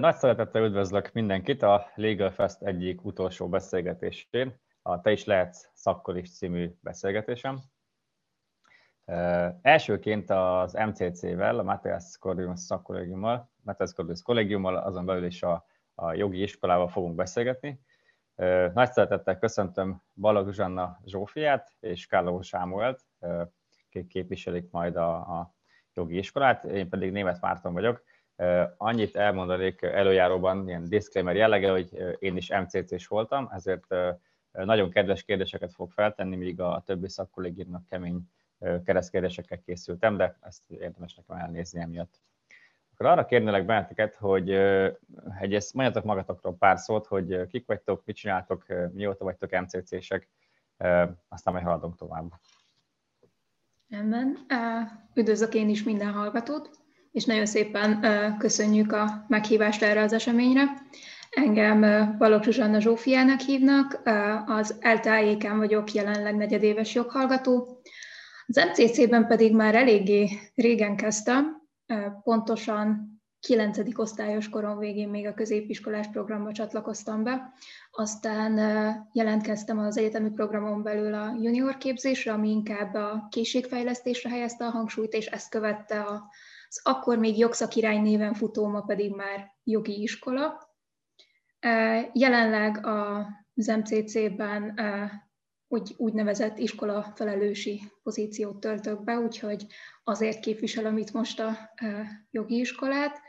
Nagy szeretettel üdvözlök mindenkit a Legal Fest egyik utolsó beszélgetésén, a Te is lehetsz szakkolis című beszélgetésem. Elsőként az MCC-vel, a Matthias Corvinus szakkollégiummal, Matthias Corvinus kollégiummal, azon belül is a, a jogi iskolával fogunk beszélgetni. Nagy szeretettel köszöntöm Balog Zsanna Zsófiát és Kárló Sámuelt, akik képviselik majd a, a jogi iskolát, én pedig német Márton vagyok. Annyit elmondanék előjáróban, ilyen disclaimer jellege, hogy én is MCC-s voltam, ezért nagyon kedves kérdéseket fog feltenni, míg a többi szakkollégiumnak kemény keresztkérdésekkel készültem, de ezt érdemes nekem elnézni emiatt. Akkor arra kérnélek benneteket, hogy egy ezt mondjatok magatokról pár szót, hogy kik vagytok, mit csináltok, mióta vagytok MCC-sek, aztán majd haladunk tovább. Rendben. Üdvözlök én is minden hallgatót, és nagyon szépen köszönjük a meghívást erre az eseményre. Engem Balogh Zsuzsanna Zsófiának hívnak, az LTAE-ken vagyok jelenleg negyedéves joghallgató. Az MCC-ben pedig már eléggé régen kezdtem, pontosan 9. osztályos korom végén még a középiskolás programba csatlakoztam be, aztán jelentkeztem az egyetemi programon belül a junior képzésre, ami inkább a készségfejlesztésre helyezte a hangsúlyt, és ezt követte az akkor még jogszakirány néven futó, ma pedig már jogi iskola. Jelenleg az MCC-ben úgy, úgynevezett iskola felelősi pozíciót töltök be, úgyhogy azért képviselem itt most a jogi iskolát.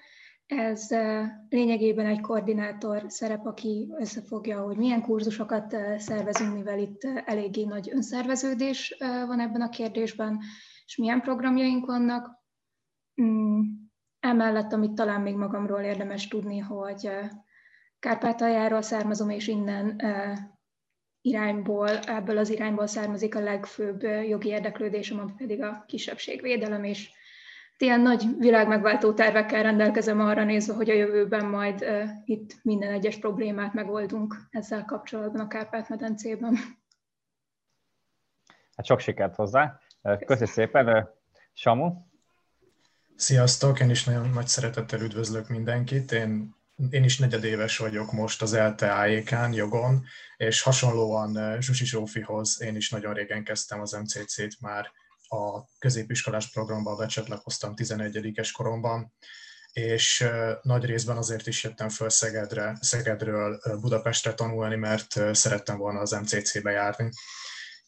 Ez lényegében egy koordinátor szerep, aki összefogja, hogy milyen kurzusokat szervezünk, mivel itt eléggé nagy önszerveződés van ebben a kérdésben, és milyen programjaink vannak. Mm, emellett, amit talán még magamról érdemes tudni, hogy Kárpátaljáról származom, és innen irányból, ebből az irányból származik a legfőbb jogi érdeklődésem, ami pedig a kisebbségvédelem, és ilyen nagy világmegváltó tervekkel rendelkezem arra nézve, hogy a jövőben majd uh, itt minden egyes problémát megoldunk ezzel kapcsolatban a Kárpát-medencében. Hát sok sikert hozzá. Köszi szépen. Samu? Sziasztok, én is nagyon nagy szeretettel üdvözlök mindenkit. Én én is negyedéves vagyok most az LTAE-kán, jogon, és hasonlóan Zsusi Zsófihoz én is nagyon régen kezdtem az MCC-t már a középiskolás programba becsatlakoztam 11-es koromban, és nagy részben azért is jöttem föl Szegedre, Szegedről Budapestre tanulni, mert szerettem volna az MCC-be járni.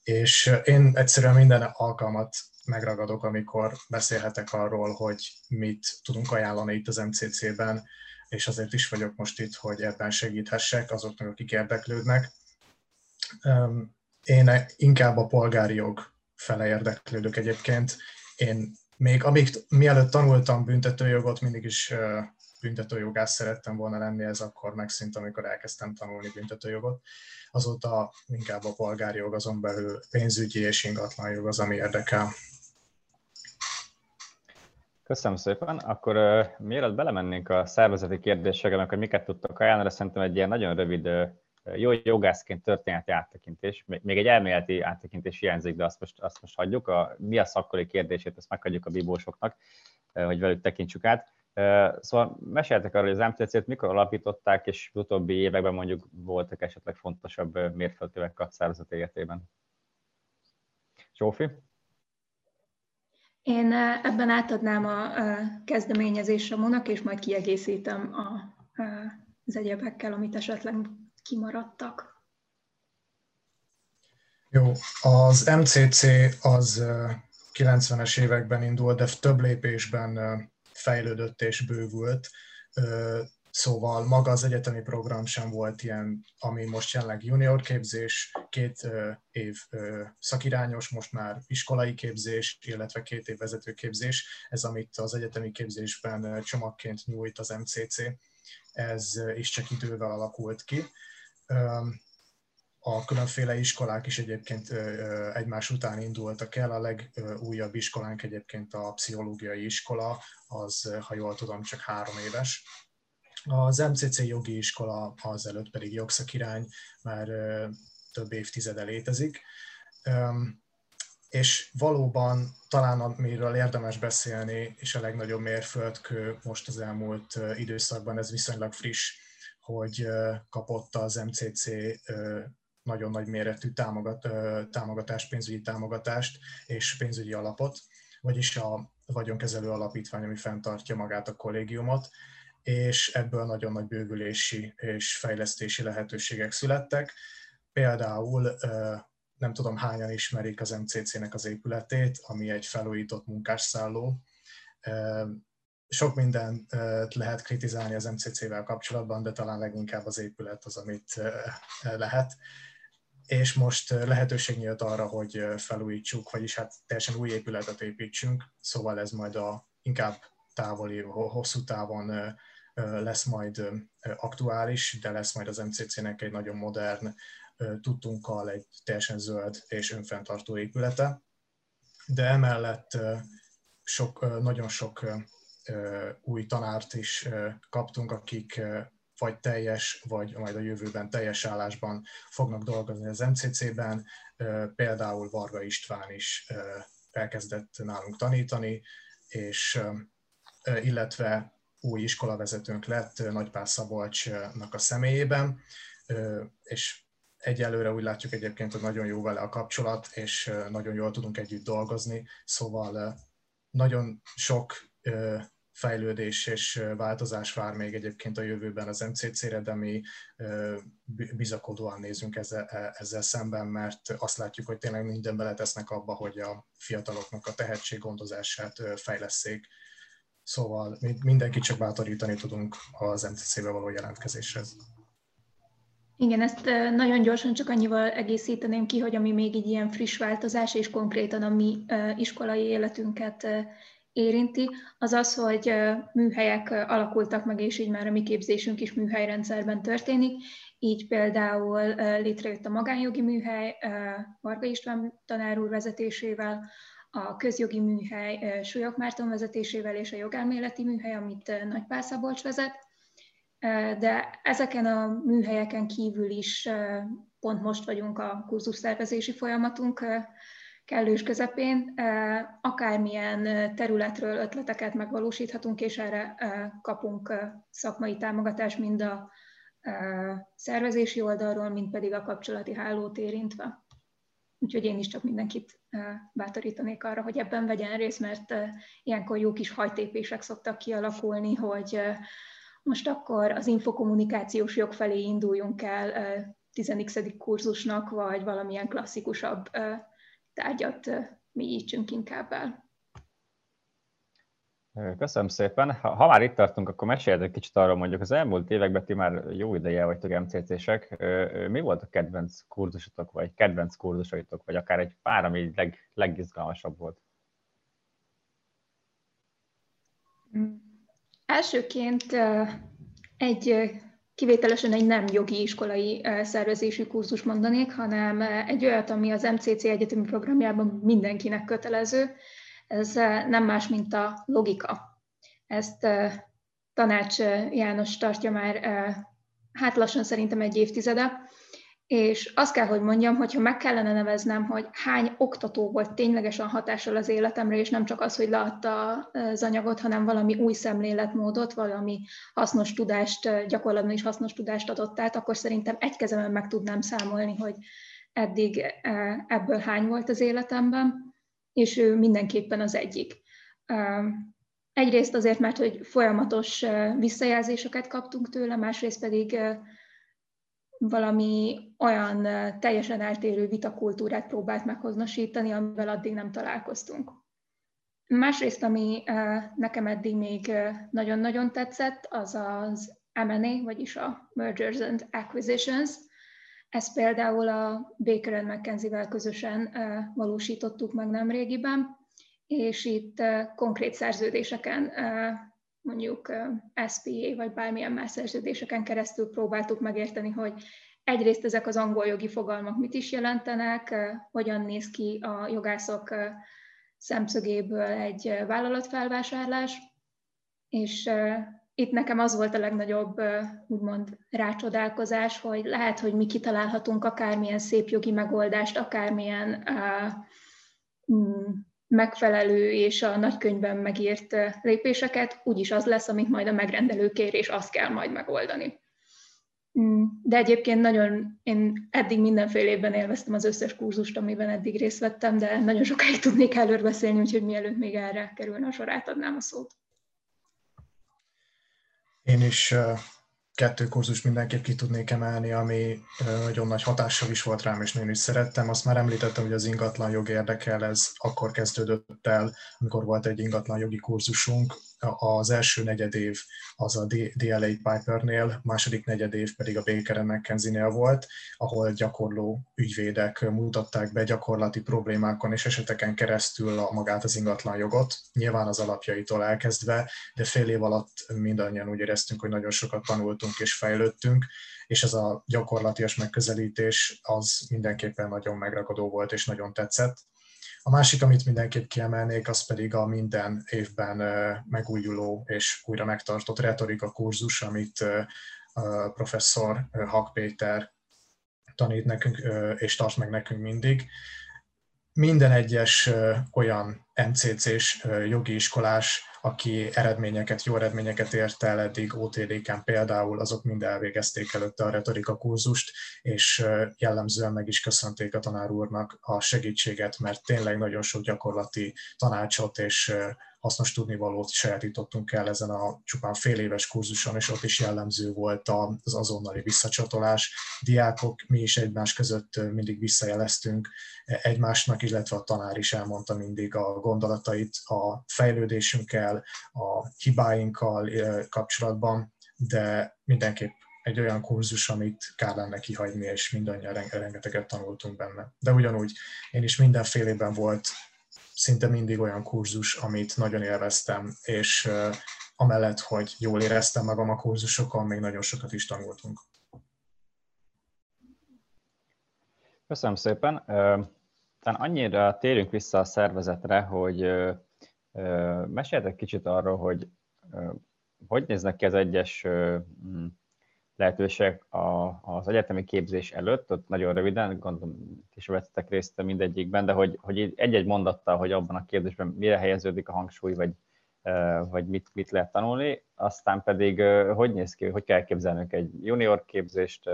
És én egyszerűen minden alkalmat megragadok, amikor beszélhetek arról, hogy mit tudunk ajánlani itt az MCC-ben, és azért is vagyok most itt, hogy ebben segíthessek azoknak, akik érdeklődnek. Én inkább a polgári jog fele érdeklődök egyébként. Én még amíg, mielőtt tanultam büntetőjogot, mindig is büntetőjogász szerettem volna lenni, ez akkor megszint, amikor elkezdtem tanulni büntetőjogot. Azóta inkább a polgári jog, azon belül pénzügyi és ingatlan jog az, ami érdekel. Köszönöm szépen. Akkor uh, mielőtt belemennénk a szervezeti kérdésekbe, hogy miket tudtak ajánlani, szerintem egy ilyen nagyon rövid, uh, jó jogászként történeti áttekintés, még egy elméleti áttekintés hiányzik, de azt most, azt most hagyjuk. A, mi a szakkori kérdését, ezt meghagyjuk a bíbósoknak, uh, hogy velük tekintsük át. Szóval meséltek arról, hogy az MTC-t mikor alapították, és utóbbi években mondjuk voltak esetleg fontosabb mérföldkövek a szervezet életében. Zsófi? Én ebben átadnám a kezdeményezést Samonak, és majd kiegészítem a, az egyebekkel, amit esetleg kimaradtak. Jó, az MCC az 90-es években indult, de több lépésben fejlődött és bővült. Szóval maga az egyetemi program sem volt ilyen, ami most jelenleg junior képzés, két év szakirányos, most már iskolai képzés, illetve két év vezetőképzés. Ez, amit az egyetemi képzésben csomagként nyújt az MCC, ez is csak idővel alakult ki. A különféle iskolák is egyébként egymás után indultak el. A legújabb iskolánk egyébként a pszichológiai iskola, az, ha jól tudom, csak három éves az MCC jogi iskola az előtt pedig jogszakirány már több évtizede létezik. és valóban talán amiről érdemes beszélni, és a legnagyobb mérföldkő most az elmúlt időszakban, ez viszonylag friss, hogy kapott az MCC nagyon nagy méretű támogat, támogatást, pénzügyi támogatást és pénzügyi alapot, vagyis a vagyonkezelő alapítvány, ami fenntartja magát a kollégiumot, és ebből nagyon nagy bővülési és fejlesztési lehetőségek születtek. Például nem tudom hányan ismerik az MCC-nek az épületét, ami egy felújított munkásszálló. Sok mindent lehet kritizálni az MCC-vel kapcsolatban, de talán leginkább az épület az, amit lehet. És most lehetőség nyílt arra, hogy felújítsuk, vagyis hát teljesen új épületet építsünk, szóval ez majd a inkább távoli, hosszú távon lesz majd aktuális, de lesz majd az MCC-nek egy nagyon modern tudtunkkal egy teljesen zöld és önfenntartó épülete, de emellett sok, nagyon sok új tanárt is kaptunk, akik vagy teljes, vagy majd a jövőben teljes állásban fognak dolgozni az MCC-ben. Például Varga István is elkezdett nálunk tanítani, és illetve új iskolavezetőnk lett Nagypál Szabolcsnak a személyében, és egyelőre úgy látjuk egyébként, hogy nagyon jó vele a kapcsolat, és nagyon jól tudunk együtt dolgozni, szóval nagyon sok fejlődés és változás vár még egyébként a jövőben az MCC-re, de mi bizakodóan nézünk ezzel, e, ezzel szemben, mert azt látjuk, hogy tényleg minden beletesznek abba, hogy a fiataloknak a tehetséggondozását fejleszék. Szóval mindenkit csak bátorítani tudunk az MCC-be való jelentkezéshez. Igen, ezt nagyon gyorsan csak annyival egészíteném ki, hogy ami még egy ilyen friss változás, és konkrétan a mi iskolai életünket érinti, az az, hogy műhelyek alakultak meg, és így már a mi képzésünk is műhelyrendszerben történik. Így például létrejött a magánjogi műhely Varga István tanár úr vezetésével, a közjogi műhely Súlyok Márton vezetésével és a jogelméleti műhely, amit Nagy Pál Szabolcs vezet de ezeken a műhelyeken kívül is pont most vagyunk a kurzusszervezési folyamatunk kellős közepén. Akármilyen területről ötleteket megvalósíthatunk, és erre kapunk szakmai támogatást mind a szervezési oldalról, mind pedig a kapcsolati hálót érintve. Úgyhogy én is csak mindenkit bátorítanék arra, hogy ebben vegyen részt, mert ilyenkor jó kis hajtépések szoktak kialakulni, hogy most akkor az infokommunikációs jog felé induljunk el 10 kurzusnak, vagy valamilyen klasszikusabb tárgyat mélyítsünk inkább el. Köszönöm szépen. Ha már itt tartunk, akkor mesélj egy kicsit arról mondjuk, az elmúlt években ti már jó ideje vagytok MCC-sek. Mi volt a kedvenc kurzusotok, vagy kedvenc kurzusaitok, vagy akár egy pár, ami leg, legizgalmasabb volt? Mm. Elsőként egy kivételesen egy nem jogi iskolai szervezésű kurzus mondanék, hanem egy olyat, ami az MCC egyetemi programjában mindenkinek kötelező. Ez nem más, mint a logika. Ezt Tanács János tartja már hát lassan szerintem egy évtizede, és azt kell, hogy mondjam, hogyha meg kellene neveznem, hogy hány oktató volt ténylegesen hatással az életemre, és nem csak az, hogy leadta az anyagot, hanem valami új szemléletmódot, valami hasznos tudást, gyakorlatban is hasznos tudást adott át, akkor szerintem egy kezemen meg tudnám számolni, hogy eddig ebből hány volt az életemben, és ő mindenképpen az egyik. Egyrészt azért, mert hogy folyamatos visszajelzéseket kaptunk tőle, másrészt pedig valami olyan teljesen eltérő vitakultúrát próbált meghoznosítani, amivel addig nem találkoztunk. Másrészt, ami nekem eddig még nagyon-nagyon tetszett, az az M&A, vagyis a Mergers and Acquisitions. Ezt például a Baker McKenzie-vel közösen valósítottuk meg nemrégiben, és itt konkrét szerződéseken mondjuk SPA vagy bármilyen más szerződéseken keresztül próbáltuk megérteni, hogy egyrészt ezek az angol jogi fogalmak mit is jelentenek, hogyan néz ki a jogászok szemszögéből egy vállalatfelvásárlás, és itt nekem az volt a legnagyobb, úgymond rácsodálkozás, hogy lehet, hogy mi kitalálhatunk akármilyen szép jogi megoldást, akármilyen mm, megfelelő és a nagykönyvben megírt lépéseket, úgyis az lesz, amit majd a megrendelő kér, és azt kell majd megoldani. Mm, de egyébként nagyon, én eddig mindenfélében élveztem az összes kurzust, amiben eddig részt vettem, de nagyon sokáig tudnék előre beszélni, úgyhogy mielőtt még erre kerülne a sor, átadnám a szót. Én is kettő kurzus mindenképp ki tudnék emelni, ami nagyon nagy hatással is volt rám, és nagyon is szerettem. Azt már említettem, hogy az ingatlan jog érdekel, ez akkor kezdődött el, amikor volt egy ingatlan jogi kurzusunk, az első negyed év az a DLA Pipernél, második negyed év pedig a Baker McKenzie-nél volt, ahol gyakorló ügyvédek mutatták be gyakorlati problémákon és eseteken keresztül a magát az ingatlan jogot, nyilván az alapjaitól elkezdve, de fél év alatt mindannyian úgy éreztünk, hogy nagyon sokat tanultunk és fejlődtünk, és ez a gyakorlatias megközelítés az mindenképpen nagyon megragadó volt és nagyon tetszett. A másik, amit mindenképp kiemelnék, az pedig a minden évben megújuló és újra megtartott retorika kurzus, amit professzor Hak Péter tanít nekünk, és tart meg nekünk mindig. Minden egyes olyan MCC-s jogi iskolás aki eredményeket, jó eredményeket ért el eddig OTD-ken például, azok mind elvégezték előtte a retorika kurzust, és jellemzően meg is köszönték a tanár úrnak a segítséget, mert tényleg nagyon sok gyakorlati tanácsot és hasznos tudnivalót sajátítottunk el ezen a csupán fél éves kurzuson, és ott is jellemző volt az azonnali visszacsatolás. Diákok, mi is egymás között mindig visszajeleztünk egymásnak, illetve a tanár is elmondta mindig a gondolatait a fejlődésünkkel, a hibáinkkal kapcsolatban, de mindenképp egy olyan kurzus, amit kár lenne kihagyni, és mindannyian rengeteget tanultunk benne. De ugyanúgy én is mindenfélében volt szinte mindig olyan kurzus, amit nagyon élveztem, és amellett, hogy jól éreztem magam a kurzusokon, még nagyon sokat is tanultunk. Köszönöm szépen. Talán annyira térünk vissza a szervezetre, hogy meséltek kicsit arról, hogy hogy néznek ki az egyes lehetőségek az egyetemi képzés előtt, ott nagyon röviden, gondolom, is vettetek részt mindegyikben, de hogy, hogy egy-egy mondattal, hogy abban a kérdésben mire helyeződik a hangsúly, vagy, vagy mit, mit lehet tanulni, aztán pedig hogy néz ki, hogy kell képzelnünk egy junior képzést,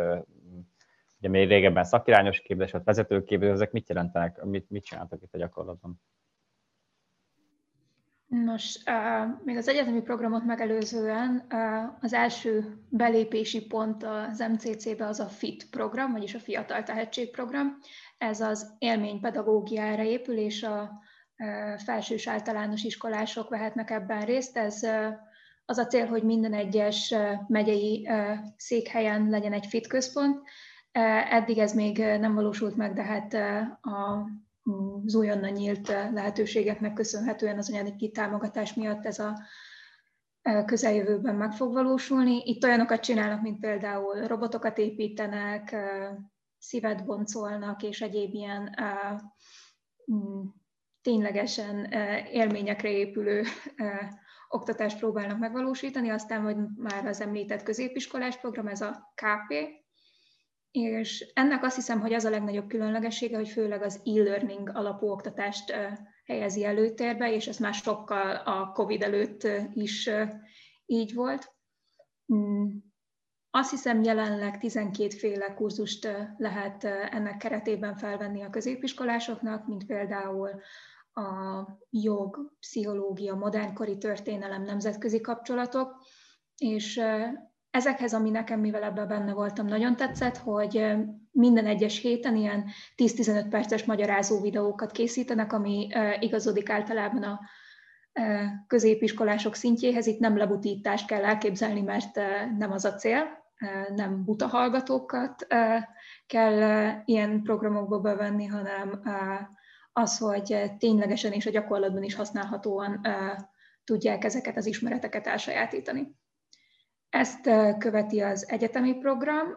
ugye még régebben szakirányos képzés, vagy vezetőképzés, ezek mit jelentenek, mit, mit csináltak itt a gyakorlatban? Nos, még az egyetemi programot megelőzően az első belépési pont az MCC-be az a FIT program, vagyis a Fiatal Tehetség program. Ez az élménypedagógiára épül, és a felsős általános iskolások vehetnek ebben részt. Ez az a cél, hogy minden egyes megyei székhelyen legyen egy FIT központ. Eddig ez még nem valósult meg, de hát a az újonnan nyílt lehetőségeknek köszönhetően az anyagi támogatás miatt ez a közeljövőben meg fog valósulni. Itt olyanokat csinálnak, mint például robotokat építenek, szívet boncolnak, és egyéb ilyen mm, ténylegesen élményekre épülő oktatást próbálnak megvalósítani, aztán, hogy már az említett középiskolás program, ez a KP, és ennek azt hiszem, hogy az a legnagyobb különlegessége, hogy főleg az e-learning alapú oktatást helyezi előtérbe, és ez már sokkal a COVID előtt is így volt. Mm, azt hiszem jelenleg 12 féle kurzust lehet ennek keretében felvenni a középiskolásoknak, mint például a jog, pszichológia, modernkori történelem, nemzetközi kapcsolatok, és ezekhez, ami nekem, mivel ebben benne voltam, nagyon tetszett, hogy minden egyes héten ilyen 10-15 perces magyarázó videókat készítenek, ami igazodik általában a középiskolások szintjéhez. Itt nem lebutítást kell elképzelni, mert nem az a cél, nem buta hallgatókat kell ilyen programokba bevenni, hanem az, hogy ténylegesen és a gyakorlatban is használhatóan tudják ezeket az ismereteket elsajátítani. Ezt követi az egyetemi program,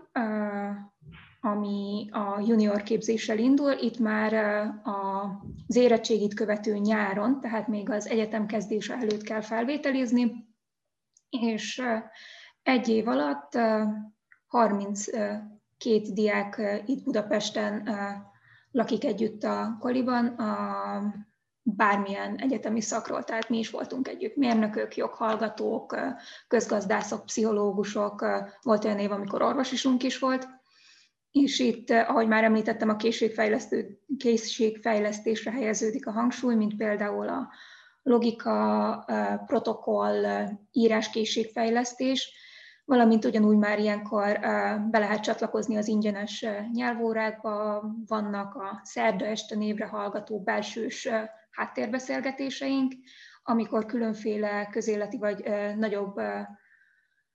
ami a junior képzéssel indul. Itt már az érettségit követő nyáron, tehát még az egyetem kezdése előtt kell felvételizni, és egy év alatt 32 diák itt Budapesten lakik együtt a koliban, a bármilyen egyetemi szakról, tehát mi is voltunk együtt, mérnökök, joghallgatók, közgazdászok, pszichológusok, volt olyan év, amikor orvosisunk is volt, és itt, ahogy már említettem, a készségfejlesztő, készségfejlesztésre helyeződik a hangsúly, mint például a logika, protokoll, íráskészségfejlesztés, valamint ugyanúgy már ilyenkor be lehet csatlakozni az ingyenes nyelvórákba, vannak a szerda este névre hallgató belsős háttérbeszélgetéseink, amikor különféle közéleti vagy nagyobb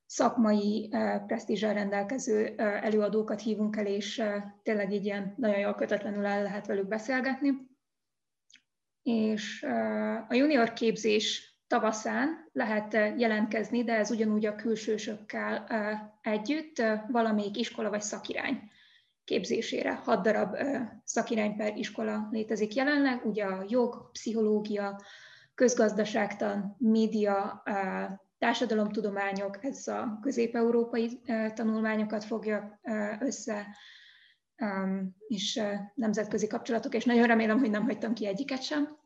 szakmai presztízsel rendelkező előadókat hívunk el, és tényleg így ilyen nagyon jól kötetlenül el lehet velük beszélgetni. És a junior képzés tavaszán lehet jelentkezni, de ez ugyanúgy a külsősökkel együtt valamelyik iskola vagy szakirány képzésére. Hat darab szakirány per iskola létezik jelenleg, ugye a jog, pszichológia, közgazdaságtan, média, társadalomtudományok, ez a közép-európai tanulmányokat fogja össze, és nemzetközi kapcsolatok, és nagyon remélem, hogy nem hagytam ki egyiket sem.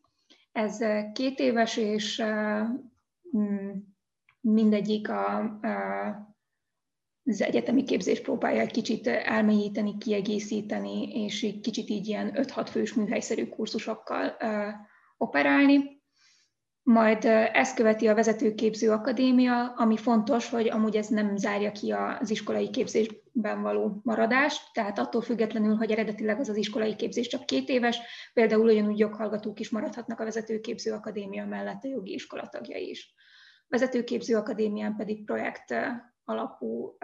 Ez két éves, és mindegyik a, az egyetemi képzés próbálja egy kicsit elmélyíteni, kiegészíteni, és egy kicsit így ilyen 5-6 fős műhelyszerű kurzusokkal operálni. Majd ezt követi a Vezetőképző Akadémia, ami fontos, hogy amúgy ez nem zárja ki az iskolai képzésben való maradást, tehát attól függetlenül, hogy eredetileg az az iskolai képzés csak két éves, például ugyanúgy joghallgatók is maradhatnak a Vezetőképző Akadémia mellett a jogi iskola tagjai is. Vezetőképző Akadémián pedig projekt alapú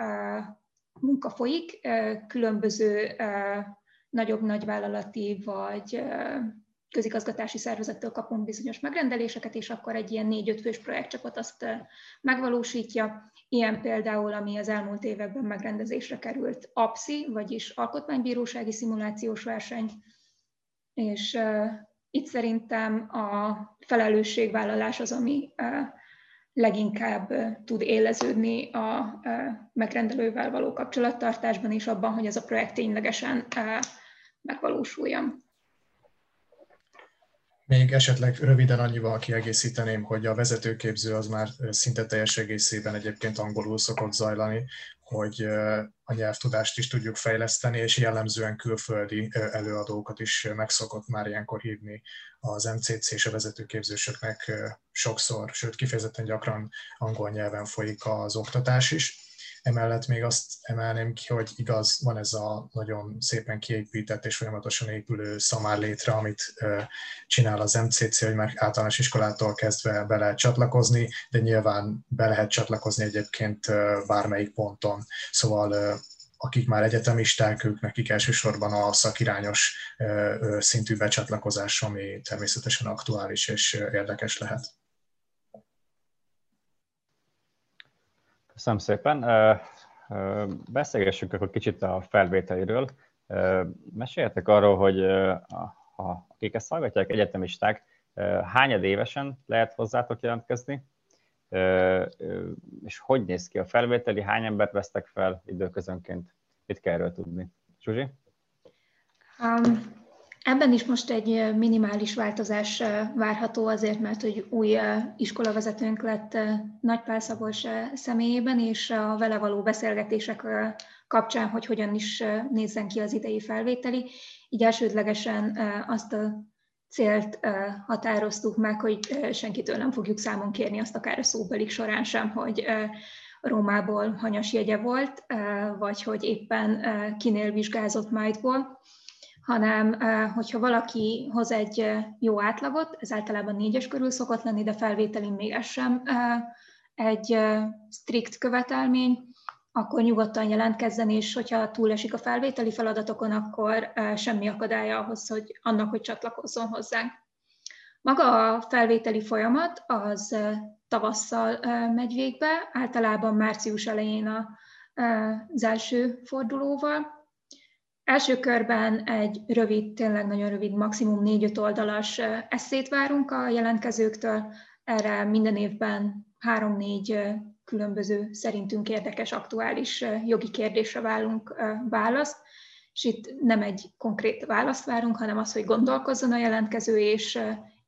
munka folyik, különböző nagyobb nagyvállalati vagy közigazgatási szervezettől kapunk bizonyos megrendeléseket, és akkor egy ilyen négy-öt fős projektcsapat azt megvalósítja. Ilyen például, ami az elmúlt években megrendezésre került APSI, vagyis Alkotmánybírósági Szimulációs Verseny, és uh, itt szerintem a felelősségvállalás az, ami uh, leginkább tud éleződni a megrendelővel való kapcsolattartásban, és abban, hogy ez a projekt ténylegesen megvalósuljon. Még esetleg röviden annyival kiegészíteném, hogy a vezetőképző az már szinte teljes egészében egyébként angolul szokott zajlani, hogy a nyelvtudást is tudjuk fejleszteni, és jellemzően külföldi előadókat is megszokott már ilyenkor hívni az MCC és a vezetőképzősöknek sokszor, sőt kifejezetten gyakran angol nyelven folyik az oktatás is Emellett még azt emelném ki, hogy igaz, van ez a nagyon szépen kiépített és folyamatosan épülő szamár létre, amit csinál az MCC, hogy már általános iskolától kezdve be lehet csatlakozni, de nyilván be lehet csatlakozni egyébként bármelyik ponton. Szóval akik már egyetemisták, ők nekik elsősorban a szakirányos szintű becsatlakozás, ami természetesen aktuális és érdekes lehet. Köszönöm szépen. Beszélgessünk akkor kicsit a felvételiről. Meséljetek arról, hogy ha akik ezt hallgatják, egyetemisták, hányad évesen lehet hozzátok jelentkezni, és hogy néz ki a felvételi, hány embert vesztek fel időközönként? Mit kell erről tudni? Zsuzsi? Um, Ebben is most egy minimális változás várható azért, mert hogy új iskolavezetőnk lett Nagypál Szabolcs személyében, és a vele való beszélgetések kapcsán, hogy hogyan is nézzen ki az idei felvételi. Így elsődlegesen azt a célt határoztuk meg, hogy senkitől nem fogjuk számon kérni azt akár a szóbelik során sem, hogy Rómából hanyas jegye volt, vagy hogy éppen kinél vizsgázott májtból hanem hogyha valaki hoz egy jó átlagot, ez általában négyes körül szokott lenni, de felvételin még ez sem egy strikt követelmény, akkor nyugodtan jelentkezzen, és hogyha túlesik a felvételi feladatokon, akkor semmi akadálya ahhoz, hogy annak, hogy csatlakozzon hozzánk. Maga a felvételi folyamat az tavasszal megy végbe, általában március elején az első fordulóval, Első körben egy rövid, tényleg nagyon rövid, maximum 4-5 oldalas eszét várunk a jelentkezőktől. Erre minden évben 3-4 különböző szerintünk érdekes, aktuális jogi kérdésre válunk választ, és itt nem egy konkrét választ várunk, hanem az, hogy gondolkozzon a jelentkező, és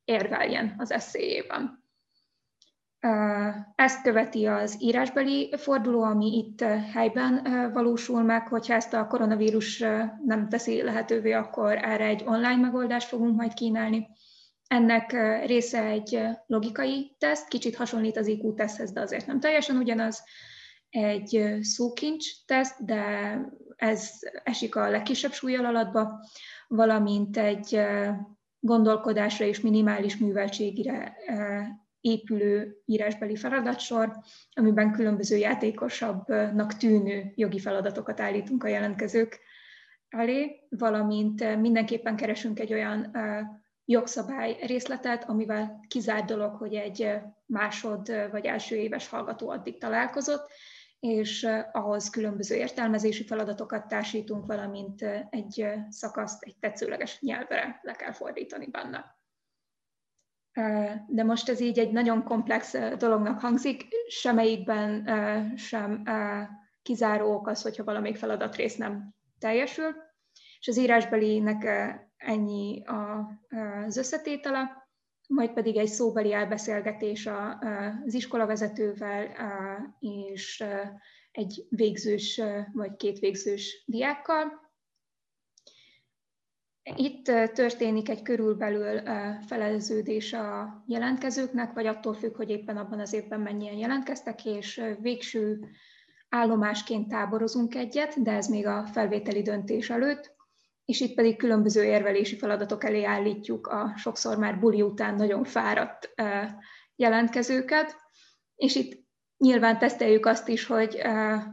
érveljen az eszéjében. Ezt követi az írásbeli forduló, ami itt helyben valósul meg, hogyha ezt a koronavírus nem teszi lehetővé, akkor erre egy online megoldást fogunk majd kínálni. Ennek része egy logikai teszt, kicsit hasonlít az IQ teszthez, de azért nem teljesen ugyanaz. Egy szókincs teszt, de ez esik a legkisebb súlyalatba, valamint egy gondolkodásra és minimális műveltségre épülő írásbeli feladatsor, amiben különböző játékosabbnak tűnő jogi feladatokat állítunk a jelentkezők elé, valamint mindenképpen keresünk egy olyan jogszabály részletet, amivel kizárt dolog, hogy egy másod vagy első éves hallgató addig találkozott, és ahhoz különböző értelmezési feladatokat társítunk, valamint egy szakaszt egy tetszőleges nyelvre le kell fordítani benne. De most ez így egy nagyon komplex dolognak hangzik, semmelyikben sem kizáró ok az, hogyha valamelyik feladatrész nem teljesül, és az írásbelinek ennyi az összetétele, majd pedig egy szóbeli elbeszélgetés az iskolavezetővel és egy végzős vagy két végzős diákkal. Itt történik egy körülbelül feleződés a jelentkezőknek, vagy attól függ, hogy éppen abban az évben mennyien jelentkeztek, és végső állomásként táborozunk egyet, de ez még a felvételi döntés előtt és itt pedig különböző érvelési feladatok elé állítjuk a sokszor már buli után nagyon fáradt jelentkezőket, és itt nyilván teszteljük azt is, hogy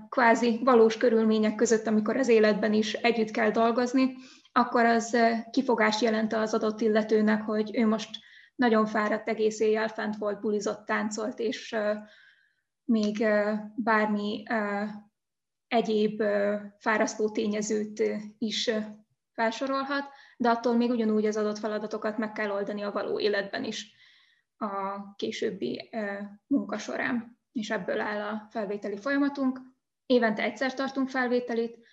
kvázi valós körülmények között, amikor az életben is együtt kell dolgozni, akkor az kifogás jelent az adott illetőnek, hogy ő most nagyon fáradt egész éjjel fent volt, bulizott, táncolt, és még bármi egyéb fárasztó tényezőt is felsorolhat, de attól még ugyanúgy az adott feladatokat meg kell oldani a való életben is a későbbi munka során. És ebből áll a felvételi folyamatunk. Évente egyszer tartunk felvételit,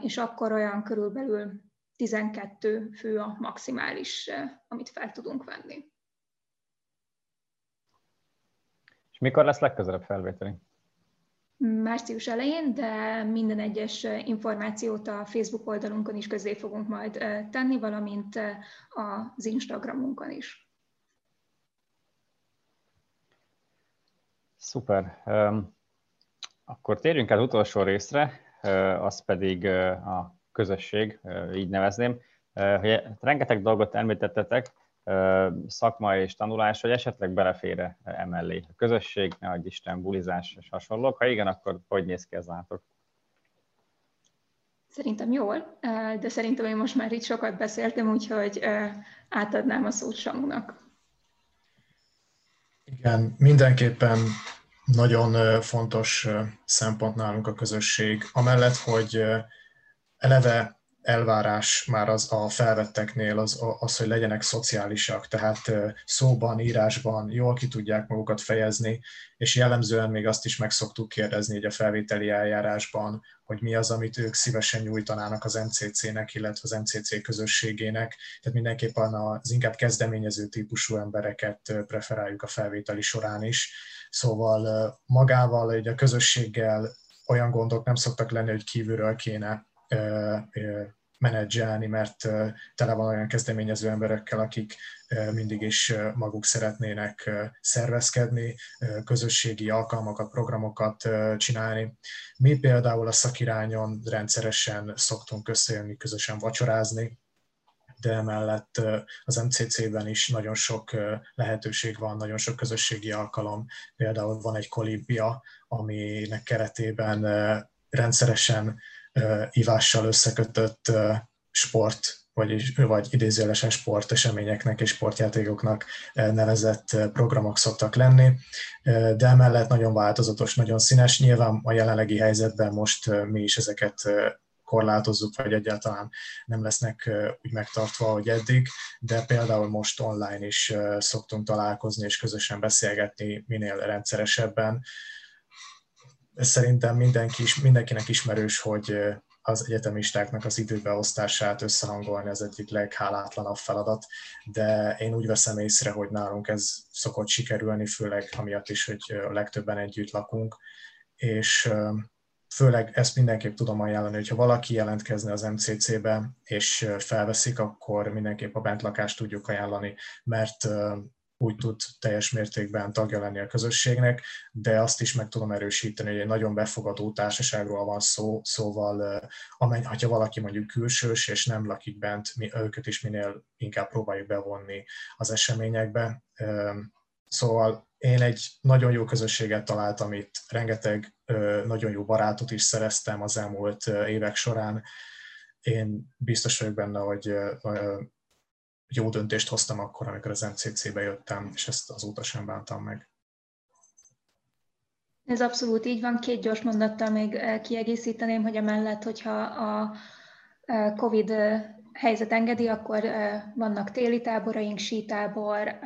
és akkor olyan körülbelül 12 fő a maximális, amit fel tudunk venni. És mikor lesz legközelebb felvételi? március elején, de minden egyes információt a Facebook oldalunkon is közé fogunk majd tenni, valamint az Instagramunkon is. Szuper. Akkor térjünk el utolsó részre, az pedig a közösség, így nevezném. Rengeteg dolgot említettetek, szakma és tanulás, hogy esetleg belefér emellé a közösség, ne adj Isten, bulizás és hasonlók. Ha igen, akkor hogy néz ki ez látok? Szerintem jól, de szerintem én most már itt sokat beszéltem, úgyhogy átadnám a szót Samunak. Igen, mindenképpen nagyon fontos szempont nálunk a közösség. Amellett, hogy eleve elvárás már az a felvetteknél az, az, hogy legyenek szociálisak, tehát szóban, írásban jól ki tudják magukat fejezni, és jellemzően még azt is meg szoktuk kérdezni hogy a felvételi eljárásban, hogy mi az, amit ők szívesen nyújtanának az MCC-nek, illetve az MCC közösségének. Tehát mindenképpen az inkább kezdeményező típusú embereket preferáljuk a felvételi során is. Szóval magával, egy a közösséggel olyan gondok nem szoktak lenni, hogy kívülről kéne menedzselni, mert tele van olyan kezdeményező emberekkel, akik mindig is maguk szeretnének szervezkedni, közösségi alkalmakat, programokat csinálni. Mi például a szakirányon rendszeresen szoktunk összejönni, közösen vacsorázni, de emellett az MCC-ben is nagyon sok lehetőség van, nagyon sok közösségi alkalom. Például van egy kolibia, aminek keretében rendszeresen ivással összekötött sport, vagy, vagy idézőjelesen sporteseményeknek és sportjátékoknak nevezett programok szoktak lenni, de emellett nagyon változatos, nagyon színes. Nyilván a jelenlegi helyzetben most mi is ezeket korlátozzuk, vagy egyáltalán nem lesznek úgy megtartva, hogy eddig, de például most online is szoktunk találkozni és közösen beszélgetni minél rendszeresebben, szerintem mindenki is, mindenkinek ismerős, hogy az egyetemistáknak az időbeosztását összehangolni az egyik leghálátlanabb feladat, de én úgy veszem észre, hogy nálunk ez szokott sikerülni, főleg amiatt is, hogy a legtöbben együtt lakunk, és főleg ezt mindenképp tudom ajánlani, hogyha valaki jelentkezne az MCC-be, és felveszik, akkor mindenképp a bentlakást tudjuk ajánlani, mert úgy tud teljes mértékben tagja lenni a közösségnek, de azt is meg tudom erősíteni, hogy egy nagyon befogadó társaságról van szó, szóval amely, ha valaki mondjuk külsős és nem lakik bent, mi őket is minél inkább próbáljuk bevonni az eseményekbe. Szóval én egy nagyon jó közösséget találtam itt, rengeteg nagyon jó barátot is szereztem az elmúlt évek során. Én biztos vagyok benne, hogy jó döntést hoztam akkor, amikor az MCC-be jöttem, és ezt azóta sem bántam meg. Ez abszolút így van. Két gyors mondattal még kiegészíteném, hogy emellett, hogyha a COVID helyzet engedi, akkor vannak téli táboraink, sítábor,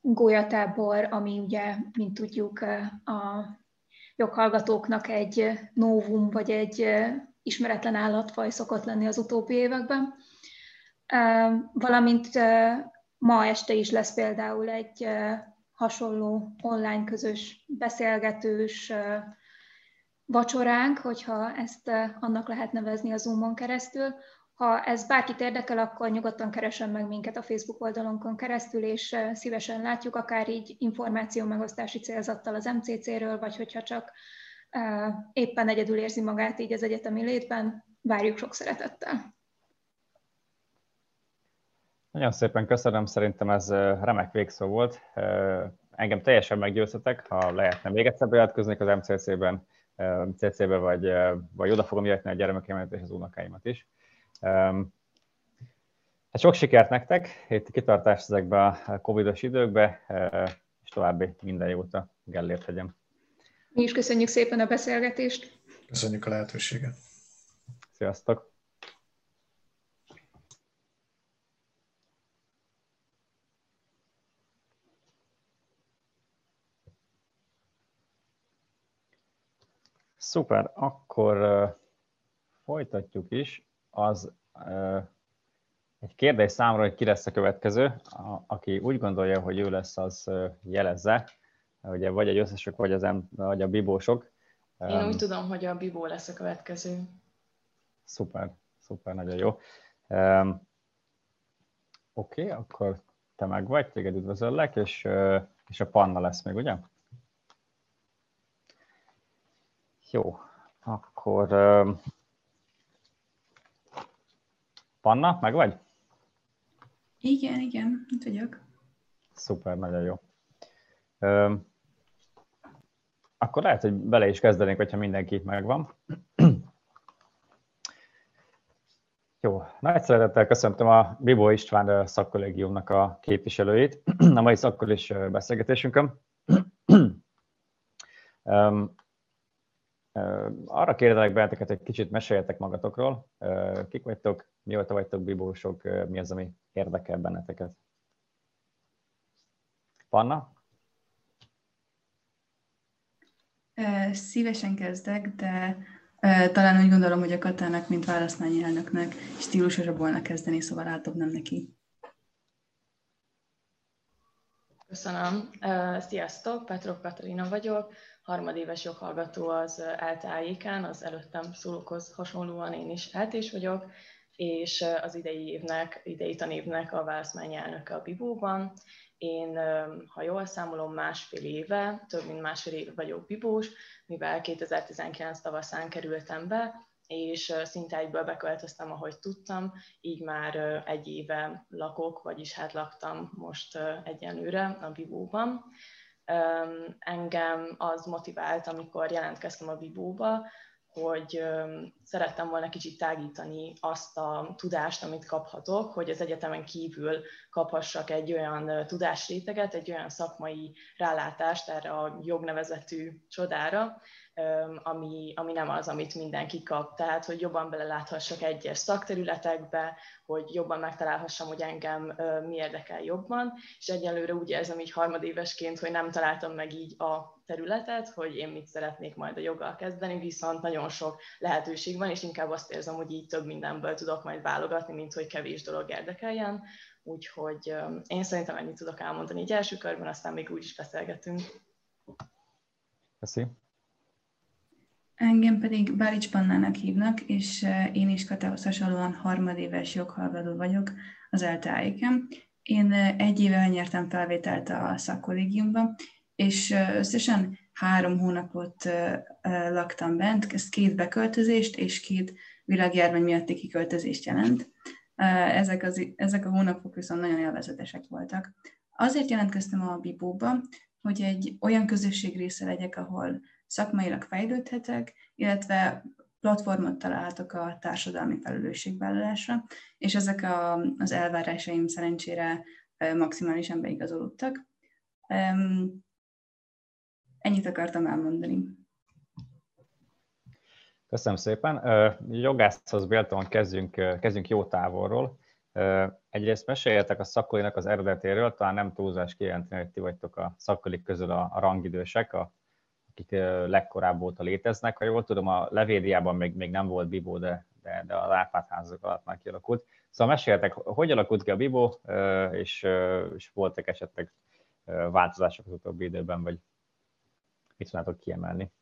gólyatábor, ami ugye, mint tudjuk, a joghallgatóknak egy novum, vagy egy ismeretlen állatfaj szokott lenni az utóbbi években. Valamint ma este is lesz például egy hasonló online közös beszélgetős vacsoránk, hogyha ezt annak lehet nevezni a Zoomon keresztül. Ha ez bárkit érdekel, akkor nyugodtan keresen meg minket a Facebook oldalunkon keresztül, és szívesen látjuk, akár így információ megosztási célzattal az MCC-ről, vagy hogyha csak éppen egyedül érzi magát így az egyetemi létben, várjuk sok szeretettel. Nagyon szépen köszönöm, szerintem ez remek végszó volt. Engem teljesen meggyőztetek, ha lehetne még egyszer bejelentkeznék az MCC-ben, CC-be, vagy, vagy oda fogom jöhetni a gyermekeimet és az unokáimat is. Hát sok sikert nektek, itt kitartást ezekbe a covidos időkbe, és további minden jót a Gellért hegyem. Mi is köszönjük szépen a beszélgetést. Köszönjük a lehetőséget. Sziasztok! Szuper, akkor uh, folytatjuk is. Az egy kérdés számra, hogy ki lesz a következő. A, aki úgy gondolja, hogy ő lesz, az jelezze. Ugye vagy egy összesök, vagy, az em, vagy a bibósok. Én um, úgy tudom, hogy a bibó lesz a következő. Szuper, szuper, nagyon jó. Um, Oké, okay, akkor te meg vagy, téged üdvözöllek, és, és a Panna lesz még, ugye? Jó, akkor Panna, meg vagy? Igen, igen, itt vagyok. Szuper, nagyon jó. Akkor lehet, hogy bele is kezdenénk, hogyha mindenki megvan. Jó, nagy szeretettel köszöntöm a Bibó István szakkollégiumnak a képviselőit a mai szakkolés beszélgetésünkön. Arra kérdelek benneteket, hogy kicsit meséljetek magatokról. Kik vagytok, mióta vagytok bibósok, mi az, ami érdekel benneteket? Panna? Szívesen kezdek, de talán úgy gondolom, hogy a Katának, mint választmányi elnöknek stílusosabb volna kezdeni, szóval átadom neki. Köszönöm. Sziasztok, Petrov Katalina vagyok harmadéves joghallgató az LTAIK-án, az előttem szólókhoz hasonlóan én is eltés vagyok, és az idei évnek, idei tanévnek a választmányi elnöke a Bibóban. Én, ha jól számolom, másfél éve, több mint másfél éve vagyok bibós, mivel 2019 tavaszán kerültem be, és szinte egyből beköltöztem, ahogy tudtam, így már egy éve lakok, vagyis hát laktam most egyenlőre a Bibóban engem az motivált, amikor jelentkeztem a Bibóba, hogy szerettem volna kicsit tágítani azt a tudást, amit kaphatok, hogy az egyetemen kívül kaphassak egy olyan tudásréteget, egy olyan szakmai rálátást erre a jognevezetű csodára, ami, ami nem az, amit mindenki kap. Tehát, hogy jobban beleláthassak egyes szakterületekbe, hogy jobban megtalálhassam, hogy engem mi érdekel jobban, és egyelőre úgy érzem így harmadévesként, hogy nem találtam meg így a területet, hogy én mit szeretnék majd a joggal kezdeni, viszont nagyon sok lehetőség van, és inkább azt érzem, hogy így több mindenből tudok majd válogatni, mint hogy kevés dolog érdekeljen. Úgyhogy én szerintem ennyit tudok elmondani így első körben, aztán még úgy is beszélgetünk. Köszönöm. Engem pedig Bálics Pannának hívnak, és én is Katához hasonlóan harmadéves joghallgató vagyok az LTAIK-en. Én egy éve nyertem felvételt a szakkollégiumban, és összesen három hónapot laktam bent, ez két beköltözést és két világjárvány miatti kiköltözést jelent. Ezek, az, ezek a hónapok viszont nagyon élvezetesek voltak. Azért jelentkeztem a Bibóba, hogy egy olyan közösség része legyek, ahol szakmailag fejlődhetek, illetve platformot találhatok a társadalmi felelősségvállalásra, és ezek a, az elvárásaim szerencsére maximálisan beigazolódtak. Ennyit akartam elmondani. Köszönöm szépen. Jogászhoz Bélton kezdjünk, kezdjünk jó távolról. Egyrészt meséljetek a szakkolinak az eredetéről, talán nem túlzás kijelenteni, hogy ti vagytok a szakkolik közül a rangidősek, a akik legkorább óta léteznek. Ha jól tudom, a Levédiában még, még nem volt Bibó, de, de, de a Árpád alatt már kialakult. Szóval meséltek, hogy alakult ki a Bibó, és, és voltak esetleg változások az utóbbi időben, vagy mit tudnátok kiemelni?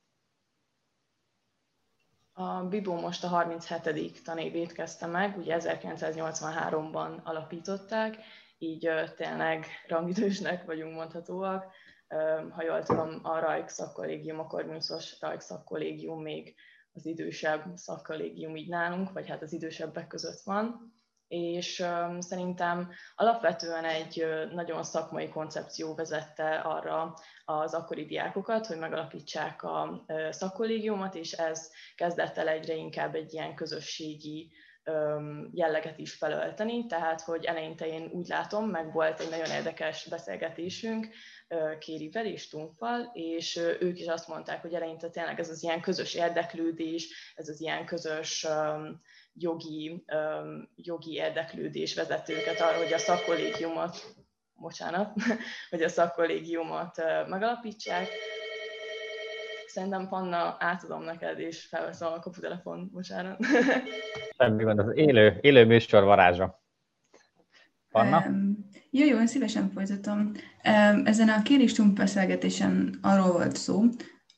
A Bibó most a 37. tanévét kezdte meg, ugye 1983-ban alapították, így tényleg rangidősnek vagyunk mondhatóak ha jól tudom, a Rajk szakkollégium, a Korvinuszos Rajk még az idősebb szakkollégium így nálunk, vagy hát az idősebbek között van, és szerintem alapvetően egy nagyon szakmai koncepció vezette arra az akkori diákokat, hogy megalapítsák a szakkollégiumot, és ez kezdett el egyre inkább egy ilyen közösségi jelleget is felölteni, tehát hogy eleinte én úgy látom, meg volt egy nagyon érdekes beszélgetésünk Kérivel és Tumfal, és ők is azt mondták, hogy eleinte tényleg ez az ilyen közös érdeklődés, ez az ilyen közös jogi, jogi érdeklődés vezet őket arra, hogy a szakkollégiumot, bocsánat, hogy a szakkollégiumot megalapítsák, Szerintem Panna átadom neked, és felveszem a kaputelefon, bocsánat. Semmi gond, az élő, élő műsor varázsa. Panna? Um, jó, jó, én szívesen folytatom. Um, ezen a kéréstunk beszélgetésen arról volt szó,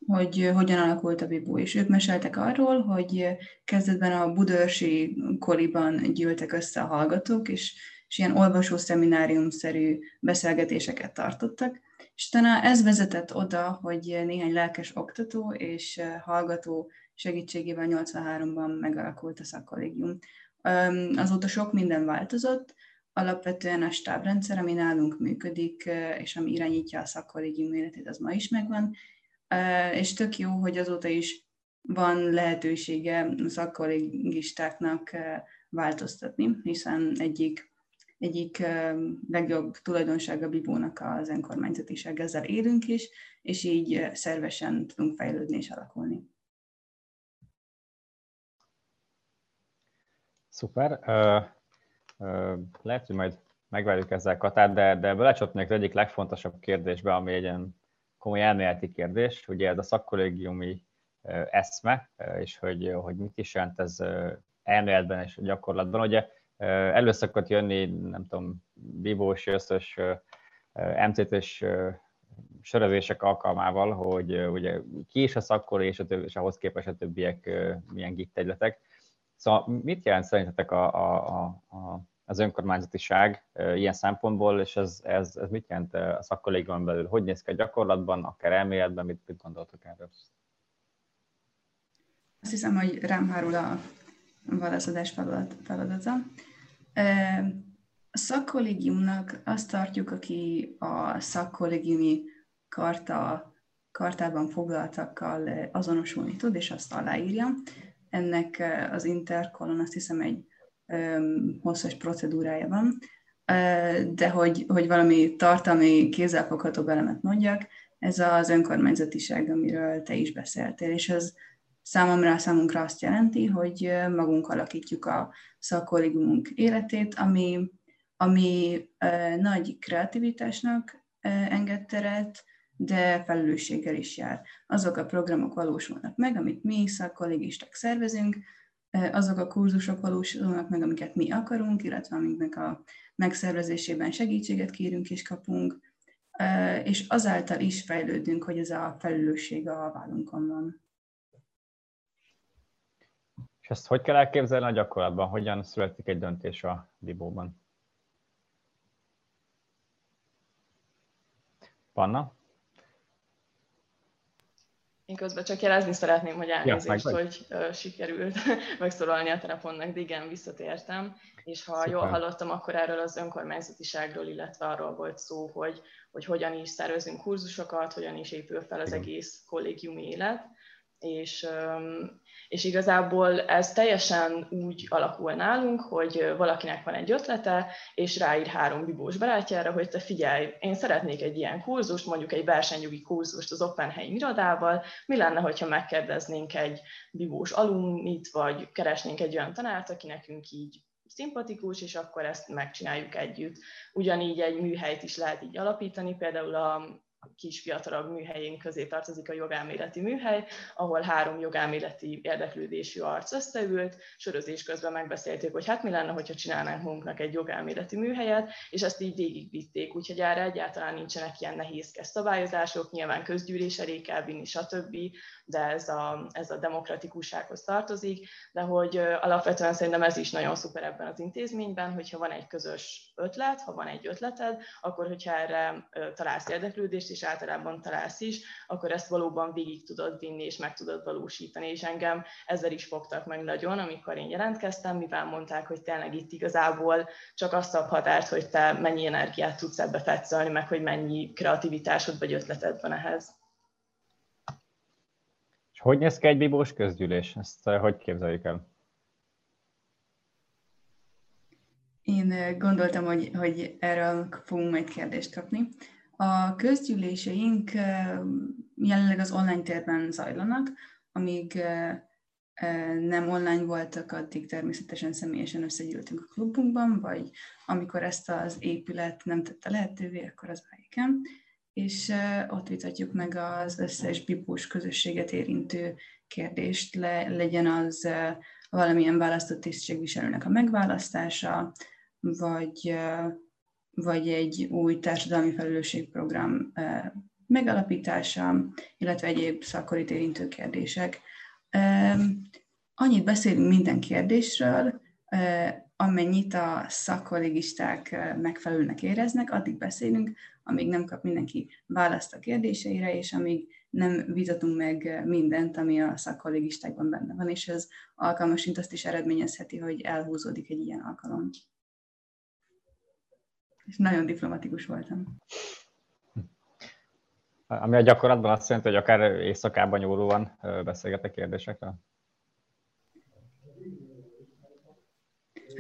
hogy hogyan alakult a Bibó, és ők meséltek arról, hogy kezdetben a Budörsi koliban gyűltek össze a hallgatók, és, és ilyen olvasó szeminárium-szerű beszélgetéseket tartottak, és utána ez vezetett oda, hogy néhány lelkes oktató és hallgató segítségével 83-ban megalakult a szakkollégium. Azóta sok minden változott, alapvetően a stábrendszer, ami nálunk működik, és ami irányítja a szakkollégium életét, az ma is megvan, és tök jó, hogy azóta is van lehetősége szakkollégistáknak változtatni, hiszen egyik egyik legjobb tulajdonsága Bibónak az önkormányzatiság, ezzel élünk is, és így szervesen tudunk fejlődni és alakulni. Szuper. Uh, uh, lehet, hogy majd megvárjuk ezzel Katát, de, de belecsatnék az egyik legfontosabb kérdésbe, ami egy ilyen komoly elméleti kérdés, ugye ez a szakkollégiumi eszme, és hogy, hogy mit is jelent ez elméletben és gyakorlatban. Ugye elő szokott jönni, nem tudom, bívós, összes MCT-s sörözések alkalmával, hogy ugye ki is a szakkor, és, a többi, és ahhoz képest a többiek milyen gig területek. Szóval mit jelent szerintetek a, a, a, az önkormányzatiság ilyen szempontból, és ez, ez, ez mit jelent a szakkollégiumon belül? Hogy néz ki a gyakorlatban, akár elméletben, mit, mit gondoltok erről? Azt hiszem, hogy rám hárul a válaszadás feladata. A szakkollégiumnak azt tartjuk, aki a szakkollégiumi karta, kartában foglaltakkal azonosulni tud, és azt aláírja. Ennek az Intercolon azt hiszem egy hosszas procedúrája van, de hogy, hogy valami tartalmi, kézzelfogható elemet mondjak, ez az önkormányzatiság, amiről te is beszéltél, és ez számomra, számunkra azt jelenti, hogy magunk alakítjuk a szakkollégiumunk életét, ami, ami nagy kreativitásnak enged teret, de felelősséggel is jár. Azok a programok valósulnak meg, amit mi szakkollégisták szervezünk, azok a kurzusok valósulnak meg, amiket mi akarunk, illetve amiknek a megszervezésében segítséget kérünk és kapunk, és azáltal is fejlődünk, hogy ez a felelősség a vállunkon van. És ezt hogy kell elképzelni a gyakorlatban? Hogyan születik egy döntés a Dibóban? Panna? Én közben csak jelezni szeretném, hogy elnézést, ja, hogy uh, sikerült megszólalni a telefonnak, de igen, visszatértem. És ha Szuper. jól hallottam, akkor erről az önkormányzatiságról, illetve arról volt szó, hogy, hogy hogyan is szervezünk kurzusokat, hogyan is épül fel az igen. egész kollégiumi élet és, és igazából ez teljesen úgy alakul nálunk, hogy valakinek van egy ötlete, és ráír három bibós barátjára, hogy te figyelj, én szeretnék egy ilyen kurzust, mondjuk egy versenyjogi kurzust az Oppenheim irodával, mi lenne, hogyha megkérdeznénk egy bibós alumnit, vagy keresnénk egy olyan tanárt, aki nekünk így szimpatikus, és akkor ezt megcsináljuk együtt. Ugyanígy egy műhelyt is lehet így alapítani, például a kis fiatalabb műhelyén közé tartozik a jogelméleti műhely, ahol három jogelméleti érdeklődésű arc összeült, sörözés közben megbeszélték, hogy hát mi lenne, hogyha csinálnánk magunknak egy jogelméleti műhelyet, és ezt így végigvitték, úgyhogy erre egyáltalán nincsenek ilyen nehézkes szabályozások, nyilván közgyűlés elé kell vinni, stb., de ez a, ez a demokratikussághoz tartozik, de hogy alapvetően szerintem ez is nagyon szuper ebben az intézményben, hogyha van egy közös ötlet, ha van egy ötleted, akkor hogyha erre találsz érdeklődést, és általában találsz is, akkor ezt valóban végig tudod vinni, és meg tudod valósítani, és engem ezzel is fogtak meg nagyon, amikor én jelentkeztem, mivel mondták, hogy tényleg itt igazából csak azt a határt, hogy te mennyi energiát tudsz ebbe fetszölni, meg hogy mennyi kreativitásod vagy ötleted van ehhez. Hogy néz ki egy bibós közgyűlés? Ezt eh, hogy képzeljük el? Én eh, gondoltam, hogy, hogy erről fogunk majd kérdést kapni. A közgyűléseink eh, jelenleg az online térben zajlanak, amíg nem online voltak, addig természetesen személyesen összegyűltünk a klubunkban, vagy amikor ezt az épület nem tette lehetővé, akkor az ájéken és ott vitatjuk meg az összes bipós közösséget érintő kérdést, le, legyen az valamilyen választott tisztségviselőnek a megválasztása, vagy, vagy egy új társadalmi felelősségprogram megalapítása, illetve egyéb szakkorit érintő kérdések. Annyit beszélünk minden kérdésről, amennyit a szakkollégisták megfelelőnek éreznek, addig beszélünk, amíg nem kap mindenki választ a kérdéseire, és amíg nem vitatunk meg mindent, ami a szakkollégistákban benne van, és ez alkalmasint azt is eredményezheti, hogy elhúzódik egy ilyen alkalom. És nagyon diplomatikus voltam. Ami a gyakorlatban azt jelenti, hogy akár éjszakában nyúlóan beszélgetek kérdésekről?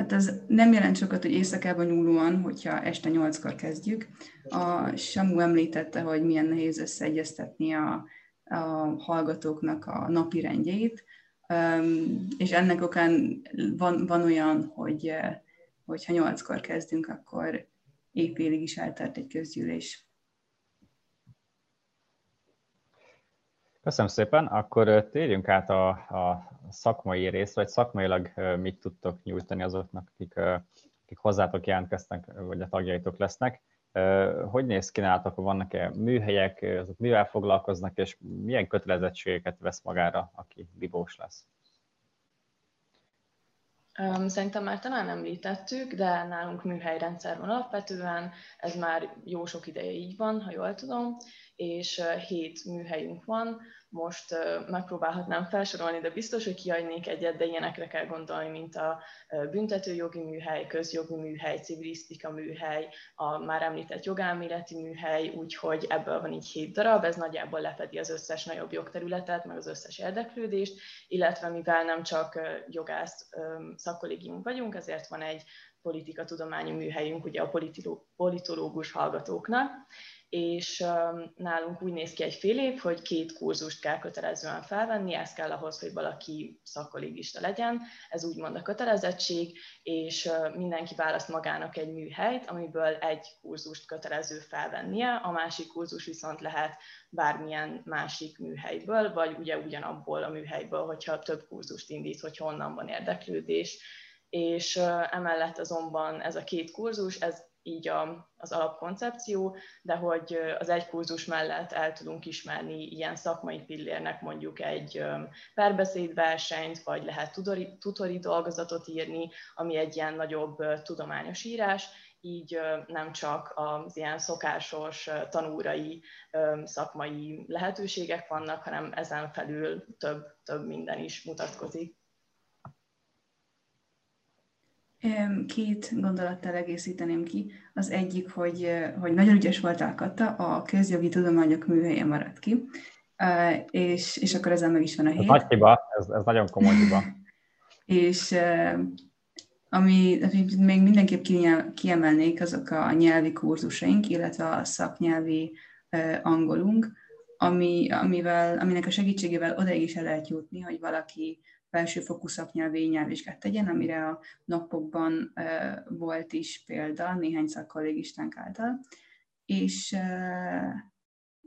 Hát ez nem jelent sokat, hogy éjszakában nyúlóan, hogyha este nyolckor kezdjük. A Samu említette, hogy milyen nehéz összeegyeztetni a, a hallgatóknak a napi rendjét, és ennek okán van, van olyan, hogy hogyha nyolckor kezdünk, akkor éjfélig is eltart egy közgyűlés. Köszönöm szépen, akkor térjünk át a, a szakmai részre, vagy szakmailag mit tudtok nyújtani azoknak, akik, akik hozzátok jelentkeztek, vagy a tagjaitok lesznek. Hogy néz ki nálatok, vannak-e műhelyek, azok mivel foglalkoznak, és milyen kötelezettségeket vesz magára, aki bibós lesz? Szerintem már talán említettük, de nálunk műhelyrendszer van alapvetően, ez már jó sok ideje így van, ha jól tudom, és hét műhelyünk van. Most megpróbálhatnám felsorolni, de biztos, hogy kiadnék egyet, de ilyenekre kell gondolni, mint a büntetőjogi műhely, közjogi műhely, civilisztika műhely, a már említett jogelméleti műhely, úgyhogy ebből van így hét darab, ez nagyjából lefedi az összes nagyobb jogterületet, meg az összes érdeklődést, illetve mivel nem csak jogász szakkollégium vagyunk, ezért van egy politikatudományi műhelyünk ugye a politológus hallgatóknak, és nálunk úgy néz ki egy fél év, hogy két kurzust kell kötelezően felvenni, ez kell ahhoz, hogy valaki szakkolégista legyen, ez úgymond a kötelezettség, és mindenki választ magának egy műhelyt, amiből egy kurzust kötelező felvennie, a másik kurzus viszont lehet bármilyen másik műhelyből, vagy ugye ugyanabból a műhelyből, hogyha több kurzust indít, hogy honnan van érdeklődés. És emellett azonban ez a két kurzus, ez így a, az alapkoncepció, de hogy az egy kurzus mellett el tudunk ismerni ilyen szakmai pillérnek mondjuk egy perbeszédversenyt, vagy lehet tutori, tutori dolgozatot írni, ami egy ilyen nagyobb tudományos írás, így nem csak az ilyen szokásos tanúrai szakmai lehetőségek vannak, hanem ezen felül több, több minden is mutatkozik. Két gondolattal egészíteném ki. Az egyik, hogy, hogy nagyon ügyes voltál, Kata, a közjogi tudományok műhelye maradt ki, és, és akkor ezzel meg is van a hét. Ez nagy hiba, ez, ez nagyon komoly hiba. és ami, amit még mindenképp kiemelnék, azok a nyelvi kurzusaink, illetve a szaknyelvi angolunk, ami, amivel, aminek a segítségével odaig is el lehet jutni, hogy valaki felsőfokú szaknyelvi nyelvvizsgát tegyen, amire a napokban volt is példa néhány szakkollégistánk által. És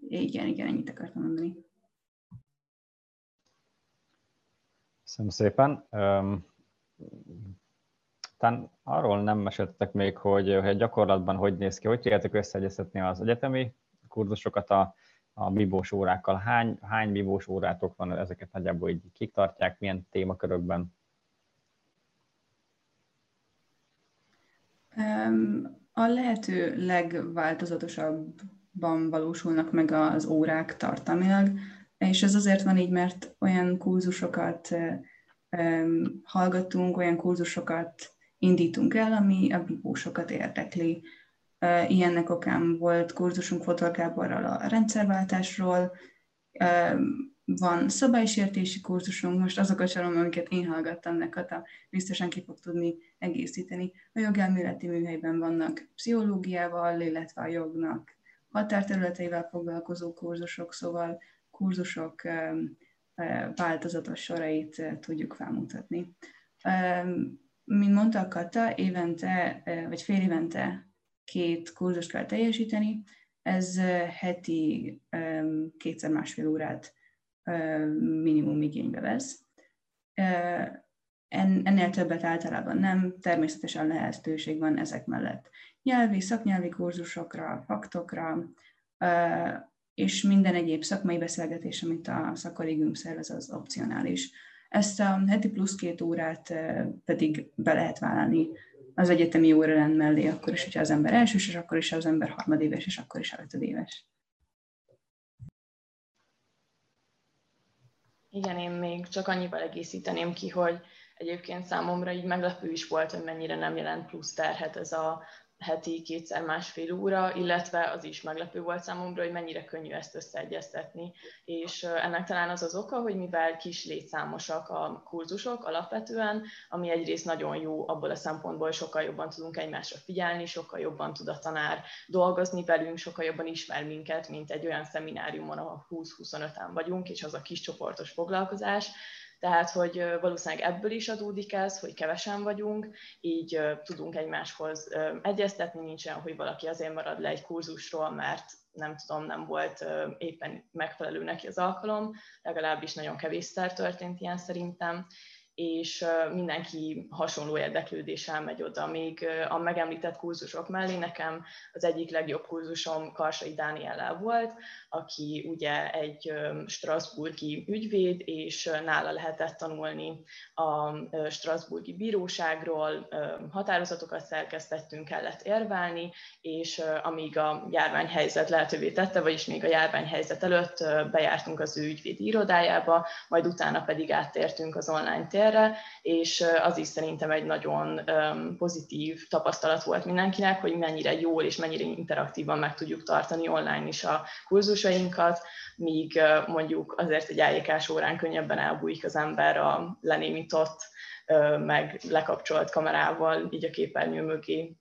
igen, igen, ennyit akartam mondani. Köszönöm szépen. Talán arról nem meséltetek még, hogy, hogy gyakorlatban hogy néz ki, hogy tudjátok összeegyeztetni az egyetemi kurzusokat a a bibós órákkal. Hány, hány bibós órátok van, ezeket nagyjából így kik tartják, milyen témakörökben? A lehető legváltozatosabban valósulnak meg az órák tartalmilag, és ez azért van így, mert olyan kurzusokat hallgatunk, olyan kurzusokat indítunk el, ami a bibósokat érdekli. Ilyennek okán volt kurzusunk Fotor Gáborral a rendszerváltásról, van szabálysértési kurzusunk, most azokat csalom, amiket én hallgattam neked, a biztosan ki fog tudni egészíteni. A jogelméleti műhelyben vannak pszichológiával, illetve a jognak határterületeivel foglalkozó kurzusok, szóval kurzusok változatos sorait tudjuk felmutatni. Mint mondta Kata, évente, vagy fél évente két kurzust kell teljesíteni, ez heti kétszer másfél órát minimum igénybe vesz. Ennél többet általában nem, természetesen lehetőség van ezek mellett nyelvi, szaknyelvi kurzusokra, faktokra, és minden egyéb szakmai beszélgetés, amit a szakkollégium szervez, az opcionális. Ezt a heti plusz két órát pedig be lehet vállalni az egyetemi órarend mellé, akkor is, hogyha az ember elsős, és akkor is, az ember harmadéves, és akkor is ötödéves. Igen, én még csak annyival egészíteném ki, hogy egyébként számomra így meglepő is volt, hogy mennyire nem jelent plusz terhet ez a heti kétszer másfél óra, illetve az is meglepő volt számomra, hogy mennyire könnyű ezt összeegyeztetni. És ennek talán az az oka, hogy mivel kis létszámosak a kurzusok alapvetően, ami egyrészt nagyon jó abból a szempontból, hogy sokkal jobban tudunk egymásra figyelni, sokkal jobban tud a tanár dolgozni velünk, sokkal jobban ismer minket, mint egy olyan szemináriumon, ahol 20-25-en vagyunk, és az a kis csoportos foglalkozás tehát, hogy valószínűleg ebből is adódik ez, hogy kevesen vagyunk, így tudunk egymáshoz egyeztetni, nincs olyan, hogy valaki azért marad le egy kurzusról, mert nem tudom, nem volt éppen megfelelő neki az alkalom, legalábbis nagyon kevésszer történt ilyen szerintem, és mindenki hasonló érdeklődéssel megy oda. Még a megemlített kurzusok mellé nekem az egyik legjobb kurzusom Karsai Dániellel volt, aki ugye egy strasburgi ügyvéd, és nála lehetett tanulni a strasburgi bíróságról, határozatokat szerkesztettünk, kellett érvelni, és amíg a járványhelyzet lehetővé tette, vagyis még a járványhelyzet előtt bejártunk az ő ügyvédi irodájába, majd utána pedig áttértünk az online tér térre, és az is szerintem egy nagyon pozitív tapasztalat volt mindenkinek, hogy mennyire jól és mennyire interaktívan meg tudjuk tartani online is a kurzusainkat, míg mondjuk azért egy ájékás órán könnyebben elbújik az ember a lenémított, meg lekapcsolt kamerával így a képernyő mögé.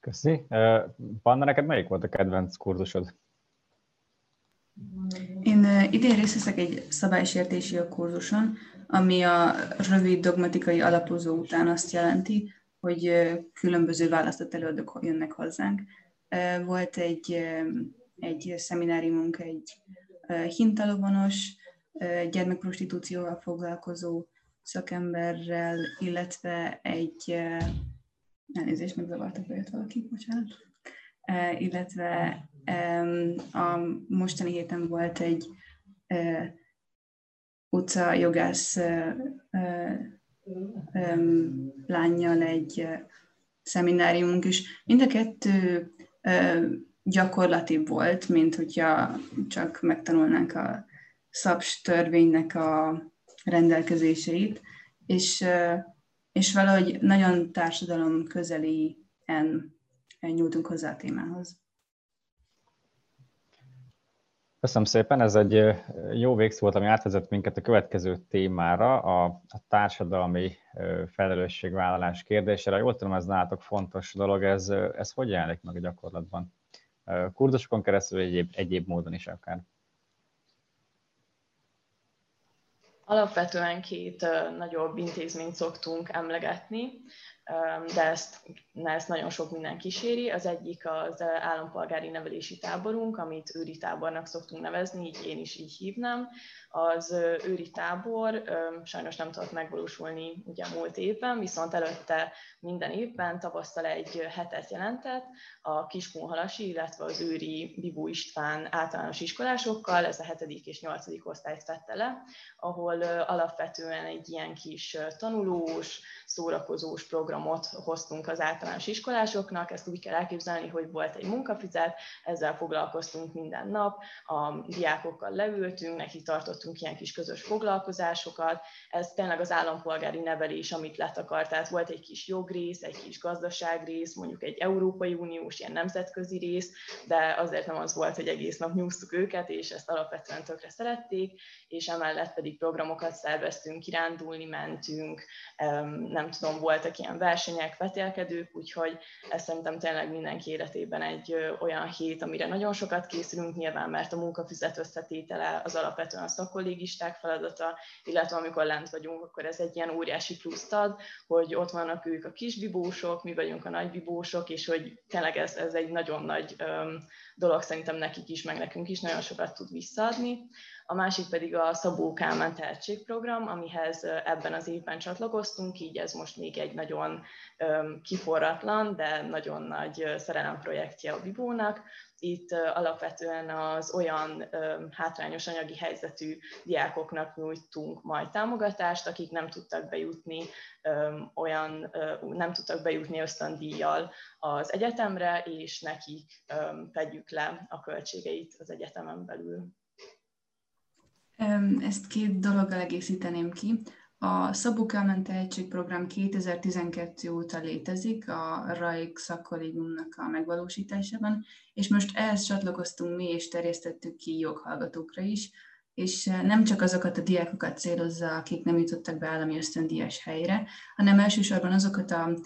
Köszi. Panna, neked melyik volt a kedvenc kurzusod? Én idén részt veszek egy szabálysértési kurzuson, ami a rövid dogmatikai alapozó után azt jelenti, hogy különböző választott előadók jönnek hozzánk. Volt egy, egy szemináriumunk egy hintalovonos, gyermekprostitúcióval foglalkozó szakemberrel, illetve egy, elnézést, megzavartak bejött valaki, bocsánat, illetve a mostani héten volt egy utca jogász lányjal egy szemináriumunk is. Mind a kettő gyakorlati volt, mint hogyha csak megtanulnánk a SZAPS törvénynek a rendelkezéseit, és, és valahogy nagyon társadalom közeli nyújtunk hozzá a témához. Köszönöm szépen, ez egy jó végszó volt, ami átvezet minket a következő témára, a, a társadalmi felelősségvállalás kérdésére. Jól tudom, ez nálatok fontos dolog, ez, ez hogy jelenik meg a gyakorlatban? Kurzusokon keresztül, egyéb, egyéb módon is akár. Alapvetően két nagyobb intézményt szoktunk emlegetni de ezt, ezt nagyon sok minden kíséri. Az egyik az állampolgári nevelési táborunk, amit őri tábornak szoktunk nevezni, így én is így hívnám. Az őri tábor sajnos nem tudott megvalósulni ugye múlt évben, viszont előtte minden évben tavasztal egy hetet jelentett a Kiskunhalasi, illetve az őri Bibó István általános iskolásokkal, ez a hetedik és nyolcadik osztályt vette le, ahol alapvetően egy ilyen kis tanulós, szórakozós programot hoztunk az általános iskolásoknak, ezt úgy kell elképzelni, hogy volt egy munkafizet, ezzel foglalkoztunk minden nap, a diákokkal leültünk, neki tartottunk ilyen kis közös foglalkozásokat, ez tényleg az állampolgári nevelés, amit letakart, tehát volt egy kis jogrész, egy kis gazdaságrész, mondjuk egy Európai Uniós, ilyen nemzetközi rész, de azért nem az volt, hogy egész nap nyúztuk őket, és ezt alapvetően tökre szerették, és emellett pedig programokat szerveztünk, kirándulni mentünk, nem tudom, voltak ilyen versenyek, vetélkedők, úgyhogy ez szerintem tényleg mindenki életében egy olyan hét, amire nagyon sokat készülünk, nyilván, mert a munkafizet összetétele az alapvetően a szakkollégisták feladata, illetve amikor lent vagyunk, akkor ez egy ilyen óriási pluszt ad, hogy ott vannak ők a kis bibósok, mi vagyunk a nagy bibósok, és hogy tényleg ez, ez egy nagyon nagy dolog szerintem nekik is, meg nekünk is nagyon sokat tud visszaadni a másik pedig a Szabó Kálmán tehetségprogram, amihez ebben az évben csatlakoztunk, így ez most még egy nagyon kiforratlan, de nagyon nagy szerelemprojektje a Bibónak. Itt alapvetően az olyan hátrányos anyagi helyzetű diákoknak nyújtunk majd támogatást, akik nem tudtak bejutni olyan, nem tudtak bejutni ösztöndíjjal az egyetemre, és nekik fedjük le a költségeit az egyetemen belül. Ezt két dologgal egészíteném ki. A Szabó Kálmán Tehetségprogram 2012 óta létezik a RAIK szakkollégiumnak a megvalósításában, és most ehhez csatlakoztunk mi, és terjesztettük ki joghallgatókra is, és nem csak azokat a diákokat célozza, akik nem jutottak be állami ösztöndíjas helyre, hanem elsősorban azokat a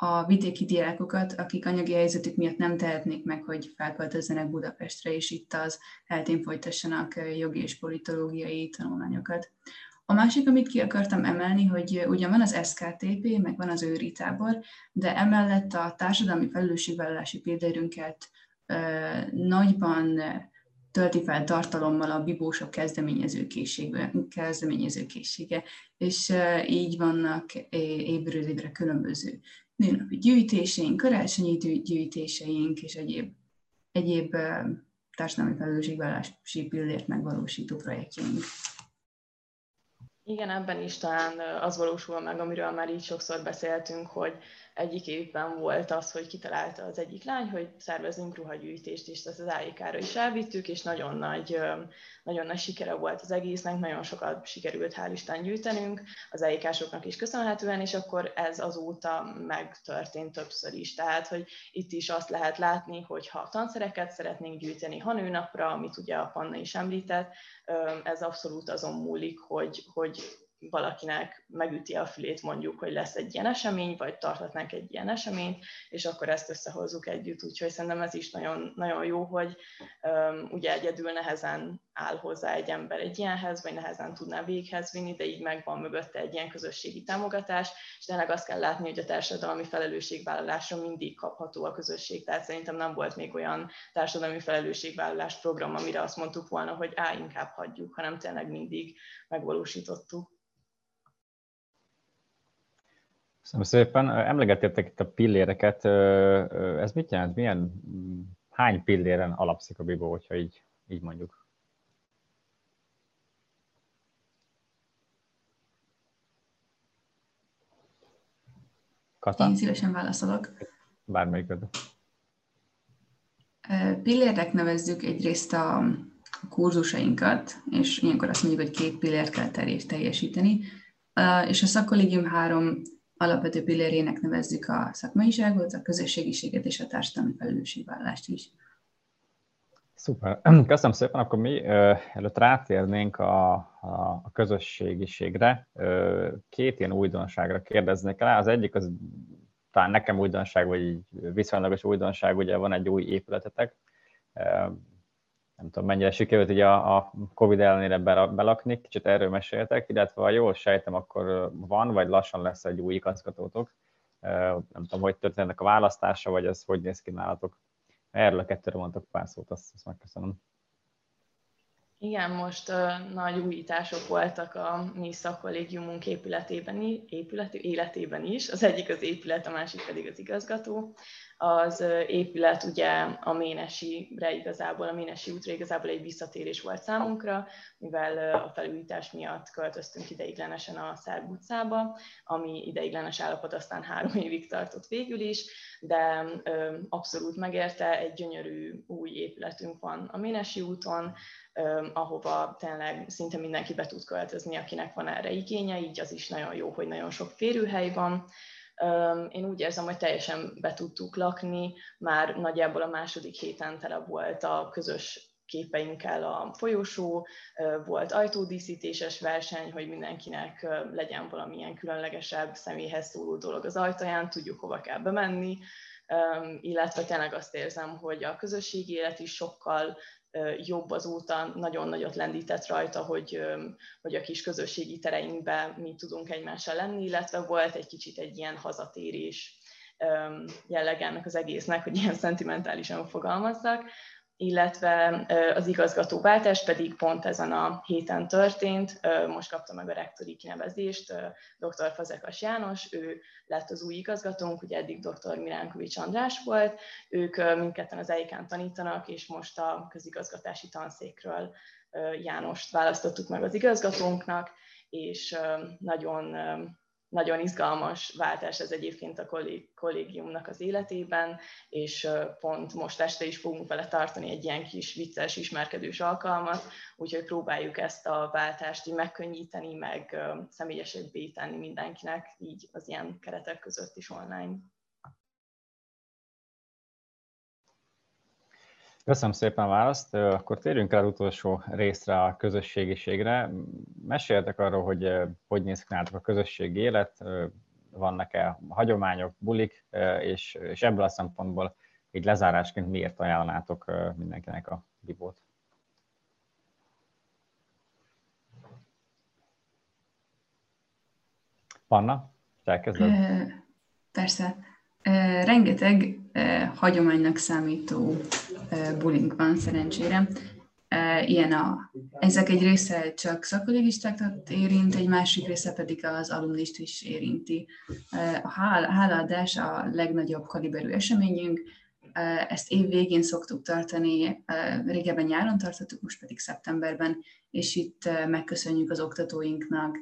a vidéki diákokat, akik anyagi helyzetük miatt nem tehetnék meg, hogy felköltözzenek Budapestre, és itt az eltén folytassanak jogi és politológiai tanulmányokat. A másik, amit ki akartam emelni, hogy ugyan van az SKTP, meg van az őri de emellett a társadalmi felelősségvállalási példaérünket nagyban tölti fel tartalommal a bibósok kezdeményezőkészsége, és így vannak évről évre különböző nőnapi gyűjtéseink, karácsonyi gyűjtéseink és egyéb, egyéb társadalmi felelősségvállási pillért megvalósító projektjeink. Igen, ebben is talán az valósul meg, amiről már így sokszor beszéltünk, hogy egyik évben volt az, hogy kitalálta az egyik lány, hogy szervezünk ruhagyűjtést, és ezt az AIK-ra is elvittük, és nagyon nagy, nagyon nagy sikere volt az egésznek, nagyon sokat sikerült hál' Isten gyűjtenünk, az AIK-soknak is köszönhetően, és akkor ez azóta megtörtént többször is. Tehát, hogy itt is azt lehet látni, hogy ha tanszereket szeretnénk gyűjteni, ha nőnapra, amit ugye a Panna is említett, ez abszolút azon múlik, hogy, hogy valakinek megüti a fülét mondjuk, hogy lesz egy ilyen esemény, vagy tarthatnánk egy ilyen eseményt, és akkor ezt összehozzuk együtt. Úgyhogy szerintem ez is nagyon, nagyon jó, hogy um, ugye egyedül nehezen áll hozzá egy ember egy ilyenhez, vagy nehezen tudná véghez vinni, de így megvan mögötte egy ilyen közösségi támogatás, és tényleg azt kell látni, hogy a társadalmi felelősségvállalásra mindig kapható a közösség, tehát szerintem nem volt még olyan társadalmi felelősségvállalás program, amire azt mondtuk volna, hogy á, inkább hagyjuk, hanem tényleg mindig megvalósítottuk. Köszönöm szépen. Emlegettétek itt a pilléreket. Ez mit jelent? Milyen, hány pilléren alapszik a Bibo, hogyha így, így mondjuk? Kata? Én szívesen válaszolok. Bármelyiköd. Pillérnek nevezzük egyrészt a kurzusainkat, és ilyenkor azt mondjuk, hogy két pillért kell teljesíteni, és a szakkollégium három alapvető pillérének nevezzük a szakmaiságot, a közösségiséget és a társadalmi felelősségvállalást is. Szuper. Köszönöm szépen. Akkor mi előtt rátérnénk a, a, a közösségiségre. Két ilyen újdonságra kérdeznék rá. Az egyik az talán nekem újdonság, vagy viszonylagos újdonság, ugye van egy új épületetek. Nem tudom, mennyire sikerült így a, a Covid ellenére belakni, kicsit erről meséltek, illetve ha jól sejtem, akkor van, vagy lassan lesz egy új igazgatótok. Nem tudom, hogy történnek a választása, vagy ez hogy néz ki nálatok. Erről a kettőre mondtok pár szót, azt, azt megköszönöm. Igen, most uh, nagy újítások voltak a mi szakkollégiumunk épületében, épület, életében is. Az egyik az épület, a másik pedig az igazgató az épület ugye a Ménesire igazából, a Ménesi útra igazából egy visszatérés volt számunkra, mivel a felújítás miatt költöztünk ideiglenesen a Szerb utcába, ami ideiglenes állapot aztán három évig tartott végül is, de abszolút megérte, egy gyönyörű új épületünk van a Ménesi úton, ahova tényleg szinte mindenki be tud költözni, akinek van erre igénye, így az is nagyon jó, hogy nagyon sok férőhely van, én úgy érzem, hogy teljesen be tudtuk lakni, már nagyjából a második héten tele volt a közös képeinkkel a folyosó, volt ajtódíszítéses verseny, hogy mindenkinek legyen valamilyen különlegesebb személyhez szóló dolog az ajtaján, tudjuk hova kell bemenni, illetve tényleg azt érzem, hogy a közösségi élet is sokkal jobb azóta, nagyon nagyot lendített rajta, hogy, hogy a kis közösségi tereinkben mi tudunk egymással lenni, illetve volt egy kicsit egy ilyen hazatérés jelleg ennek az egésznek, hogy ilyen szentimentálisan fogalmazzak, illetve az igazgatóváltás pedig pont ezen a héten történt. Most kapta meg a rektori kinevezést dr. Fazekas János, ő lett az új igazgatónk, ugye eddig dr. Miránkovics András volt, ők mindketten az EIK-en tanítanak, és most a közigazgatási tanszékről Jánost választottuk meg az igazgatónknak, és nagyon nagyon izgalmas váltás ez egyébként a kollégiumnak az életében, és pont most este is fogunk vele tartani egy ilyen kis vicces, ismerkedős alkalmat, úgyhogy próbáljuk ezt a váltást így megkönnyíteni, meg személyesebbé tenni mindenkinek, így az ilyen keretek között is online. Köszönöm szépen a választ. Akkor térjünk el utolsó részre a közösségiségre. Meséltek arról, hogy hogy néz ki a közösségi élet, vannak-e hagyományok, bulik, és, és ebből a szempontból így lezárásként miért ajánlanátok mindenkinek a bibót? Panna, elkezded? Persze. Rengeteg hagyománynak számító bulink van szerencsére. Ilyen a, ezek egy része csak szakkollégistákat érint, egy másik része pedig az alumnist is érinti. A hálaadás a legnagyobb kaliberű eseményünk, ezt év végén szoktuk tartani, régebben nyáron tartottuk, most pedig szeptemberben, és itt megköszönjük az oktatóinknak,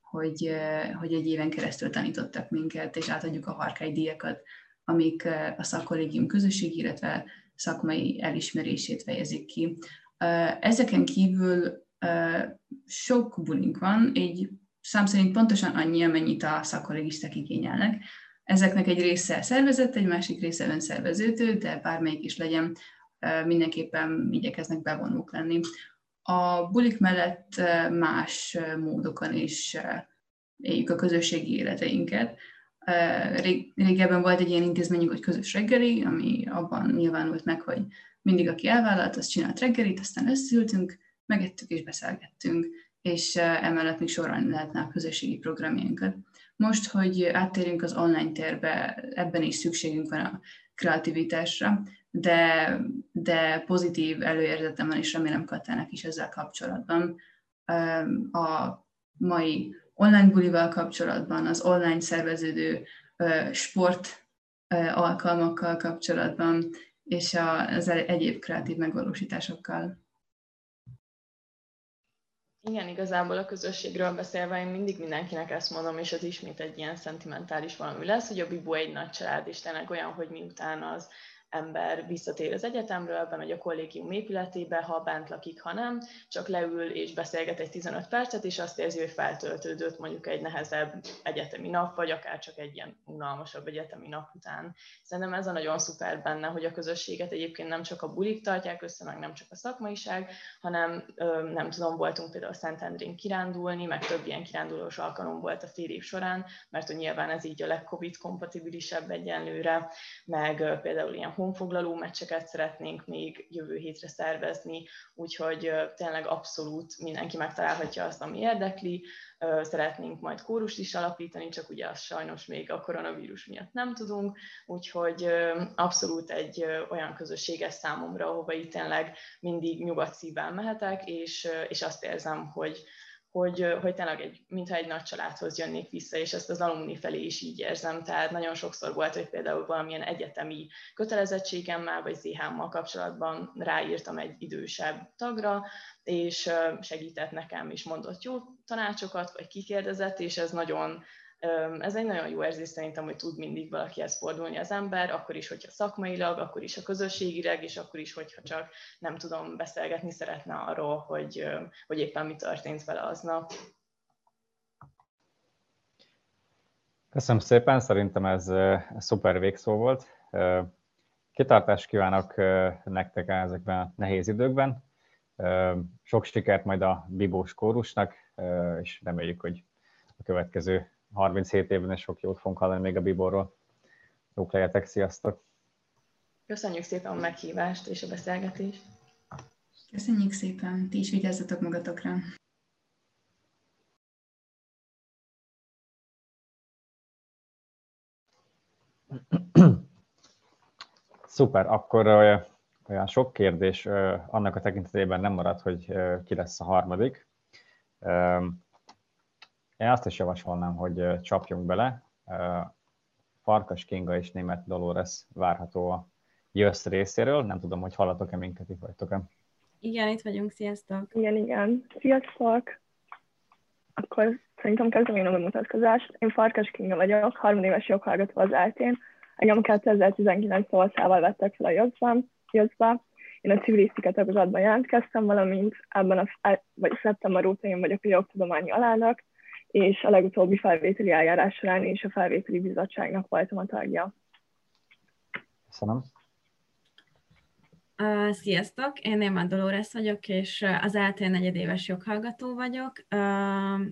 hogy, hogy egy éven keresztül tanítottak minket, és átadjuk a harkály díjakat, amik a szakkollégium közösség, illetve szakmai elismerését fejezik ki. Ezeken kívül sok bulink van, így szám szerint pontosan annyi, amennyit a szakkollégisták igényelnek. Ezeknek egy része szervezett, egy másik része önszerveződő, de bármelyik is legyen, mindenképpen igyekeznek bevonók lenni. a bulik mellett más módokon is éljük a közösségi életeinket. Régebben volt egy ilyen intézményünk, hogy közös reggeli, ami abban nyilvánult meg, hogy mindig, aki elvállalt, az csinált reggelit, aztán összeültünk, megettük és beszélgettünk, és emellett még sorolni lehetne a közösségi programjainkat. Most, hogy áttérünk az online térbe, ebben is szükségünk van a kreativitásra, de, de pozitív előérzetem van, és remélem Katának is ezzel kapcsolatban. A mai online bulival kapcsolatban, az online szerveződő sport alkalmakkal kapcsolatban, és az egyéb kreatív megvalósításokkal. Igen, igazából a közösségről beszélve én mindig mindenkinek ezt mondom, és ez ismét egy ilyen szentimentális valami lesz, hogy a Bibo egy nagy család, és tényleg olyan, hogy miután az ember visszatér az egyetemről, bemegy a kollégium épületébe, ha bent lakik, ha nem, csak leül és beszélget egy 15 percet, és azt érzi, hogy feltöltődött mondjuk egy nehezebb egyetemi nap, vagy akár csak egy ilyen unalmasabb egyetemi nap után. Szerintem ez a nagyon szuper benne, hogy a közösséget egyébként nem csak a bulik tartják össze, meg nem csak a szakmaiság, hanem nem tudom, voltunk például Szentendrén kirándulni, meg több ilyen kirándulós alkalom volt a fél év során, mert hogy nyilván ez így a legcovid kompatibilisebb egyenlőre, meg például ilyen honfoglaló meccseket szeretnénk még jövő hétre szervezni, úgyhogy tényleg abszolút mindenki megtalálhatja azt, ami érdekli. Szeretnénk majd kórust is alapítani, csak ugye azt sajnos még a koronavírus miatt nem tudunk, úgyhogy abszolút egy olyan közösség ez számomra, ahova itt tényleg mindig nyugodt szívvel mehetek, és, és azt érzem, hogy, hogy, hogy tényleg egy, mintha egy nagy családhoz jönnék vissza, és ezt az alumni felé is így érzem. Tehát nagyon sokszor volt, hogy például valamilyen egyetemi kötelezettségemmel, vagy ZH-mmal kapcsolatban ráírtam egy idősebb tagra, és segített nekem, és mondott jó tanácsokat, vagy kikérdezett, és ez nagyon ez egy nagyon jó érzés szerintem, hogy tud mindig valakihez fordulni az ember, akkor is, hogyha szakmailag, akkor is a közösségileg, és akkor is, hogyha csak nem tudom beszélgetni szeretne arról, hogy, hogy éppen mi történt vele aznap. Köszönöm szépen, szerintem ez szuper végszó volt. Kitartást kívánok nektek ezekben a nehéz időkben. Sok sikert majd a Bibós kórusnak, és reméljük, hogy a következő 37 évben is sok jót fogunk hallani még a Biborról. Jók legyetek, sziasztok! Köszönjük szépen a meghívást és a beszélgetést! Köszönjük szépen, ti is vigyázzatok magatokra! Szuper, akkor olyan sok kérdés annak a tekintetében nem marad, hogy ki lesz a harmadik. Én azt is javasolnám, hogy csapjunk bele. Farkas Kinga és német Dolores várható a jössz részéről. Nem tudom, hogy hallatok-e minket, itt vagytok-e? Igen, itt vagyunk, sziasztok! Igen, igen. Sziasztok! Akkor szerintem kezdem én a bemutatkozást. Én Farkas Kinga vagyok, harmadéves joghallgató az eltén. Engem 2019 tavaszával vettek fel a jösszbe. Én a civilisztika tagozatban jelentkeztem, valamint ebben a, vagy szeptember óta én vagyok a jogtudományi alának, és a legutóbbi felvételi eljárás során is a felvételi bizottságnak voltam a tagja. Köszönöm. Uh, sziasztok, én Néma Dolores vagyok, és az eltén negyedéves joghallgató vagyok. Uh,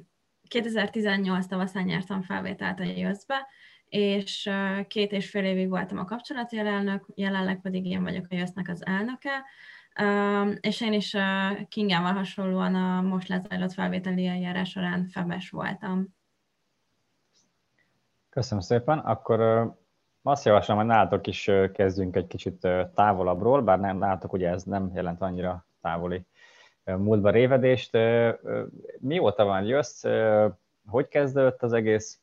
2018 tavaszán nyertem felvételt a jöszbe, és uh, két és fél évig voltam a kapcsolati elnök, jelenleg pedig én vagyok a jösznek az elnöke és én is Kingával hasonlóan a most lezajlott felvételi eljárás során febes voltam. Köszönöm szépen. Akkor azt javaslom, hogy nálatok is kezdjünk egy kicsit távolabbról, bár nem nálatok ugye ez nem jelent annyira távoli múltba révedést. Mióta van jössz? Hogy kezdődött az egész?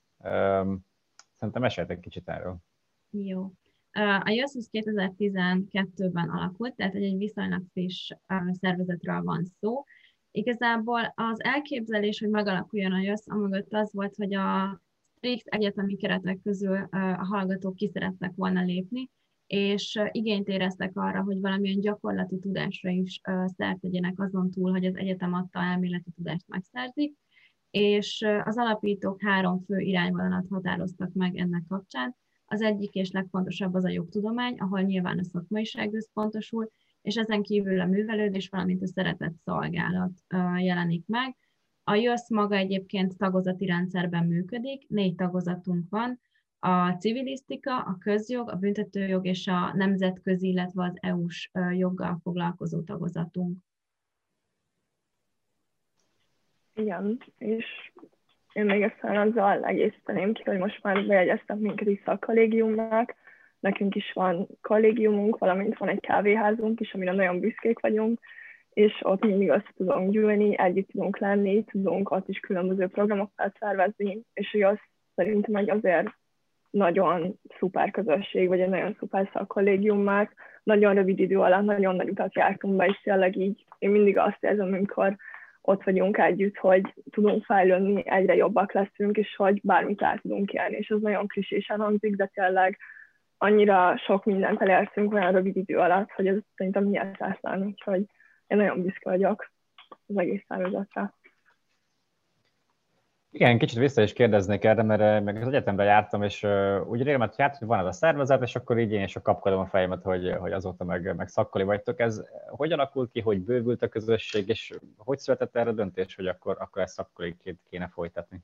Szerintem meséltek kicsit erről. Jó. A JASZ 2012-ben alakult, tehát egy viszonylag friss szervezetről van szó. Igazából az elképzelés, hogy megalakuljon a JASZ, amögött az volt, hogy a strikt egyetemi keretek közül a hallgatók ki szerettek volna lépni, és igényt éreztek arra, hogy valamilyen gyakorlati tudásra is szert tegyenek azon túl, hogy az egyetem adta elméleti tudást megszerzik, és az alapítók három fő irányvonalat határoztak meg ennek kapcsán. Az egyik és legfontosabb az a jogtudomány, ahol nyilván a szakmaiság összpontosul, és ezen kívül a művelődés, valamint a szeretett szolgálat jelenik meg. A JÖSZ maga egyébként tagozati rendszerben működik, négy tagozatunk van, a civilisztika, a közjog, a büntetőjog és a nemzetközi, illetve az EU-s joggal foglalkozó tagozatunk. Igen, és én még ezt azzal egészíteném ki, hogy most már bejegyeztek minket is a kollégiumnak, nekünk is van kollégiumunk, valamint van egy kávéházunk is, amire nagyon büszkék vagyunk, és ott mindig azt tudunk gyűlni, együtt tudunk lenni, tudunk ott is különböző programokat szervezni, és hogy az szerintem egy azért nagyon szuper közösség, vagy egy nagyon szuper szakkollégium, mert nagyon rövid idő alatt nagyon nagy utat jártunk be, és tényleg így én mindig azt érzem, amikor ott vagyunk együtt, hogy tudunk fejlődni, egyre jobbak leszünk, és hogy bármit el tudunk élni, és ez nagyon klisésen hangzik, de tényleg annyira sok mindent elértünk olyan rövid idő alatt, hogy ez szerintem hihetetlen, úgyhogy én nagyon büszke vagyok az egész szervezetre. Igen, kicsit vissza is kérdeznék erre, mert eh, meg az egyetemben jártam, és uh, úgy hogy járt, hogy van ez a szervezet, és akkor így én is kapkodom a fejemet, hogy, hogy azóta meg, meg szakkoli vagytok. Ez hogy alakult ki, hogy bővült a közösség, és hogy született erre a döntés, hogy akkor, akkor ezt szakkoliként kéne folytatni?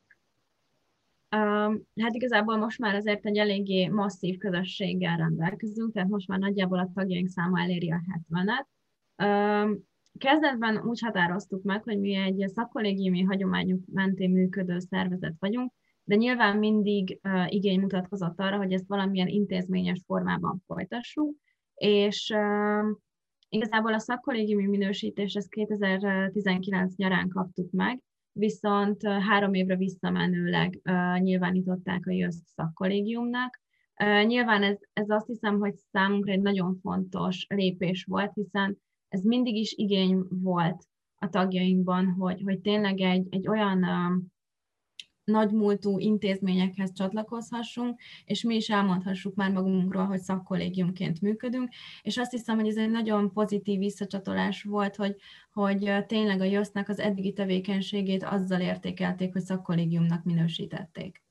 Um, hát igazából most már azért egy eléggé masszív közösséggel rendelkezünk, tehát most már nagyjából a tagjaink száma eléri a 70-et. Um, kezdetben úgy határoztuk meg, hogy mi egy szakkollégiumi hagyományok mentén működő szervezet vagyunk, de nyilván mindig uh, igény mutatkozott arra, hogy ezt valamilyen intézményes formában folytassuk, és uh, igazából a szakkollégiumi minősítést ezt 2019 nyarán kaptuk meg, viszont uh, három évre visszamenőleg uh, nyilvánították a JÖSZ szakkollégiumnak. Uh, nyilván ez, ez azt hiszem, hogy számunkra egy nagyon fontos lépés volt, hiszen ez mindig is igény volt a tagjainkban, hogy, hogy tényleg egy, egy olyan nagymúltú intézményekhez csatlakozhassunk, és mi is elmondhassuk már magunkról, hogy szakkollégiumként működünk, és azt hiszem, hogy ez egy nagyon pozitív visszacsatolás volt, hogy, hogy tényleg a JÖSZ-nek az eddigi tevékenységét azzal értékelték, hogy szakkollégiumnak minősítették.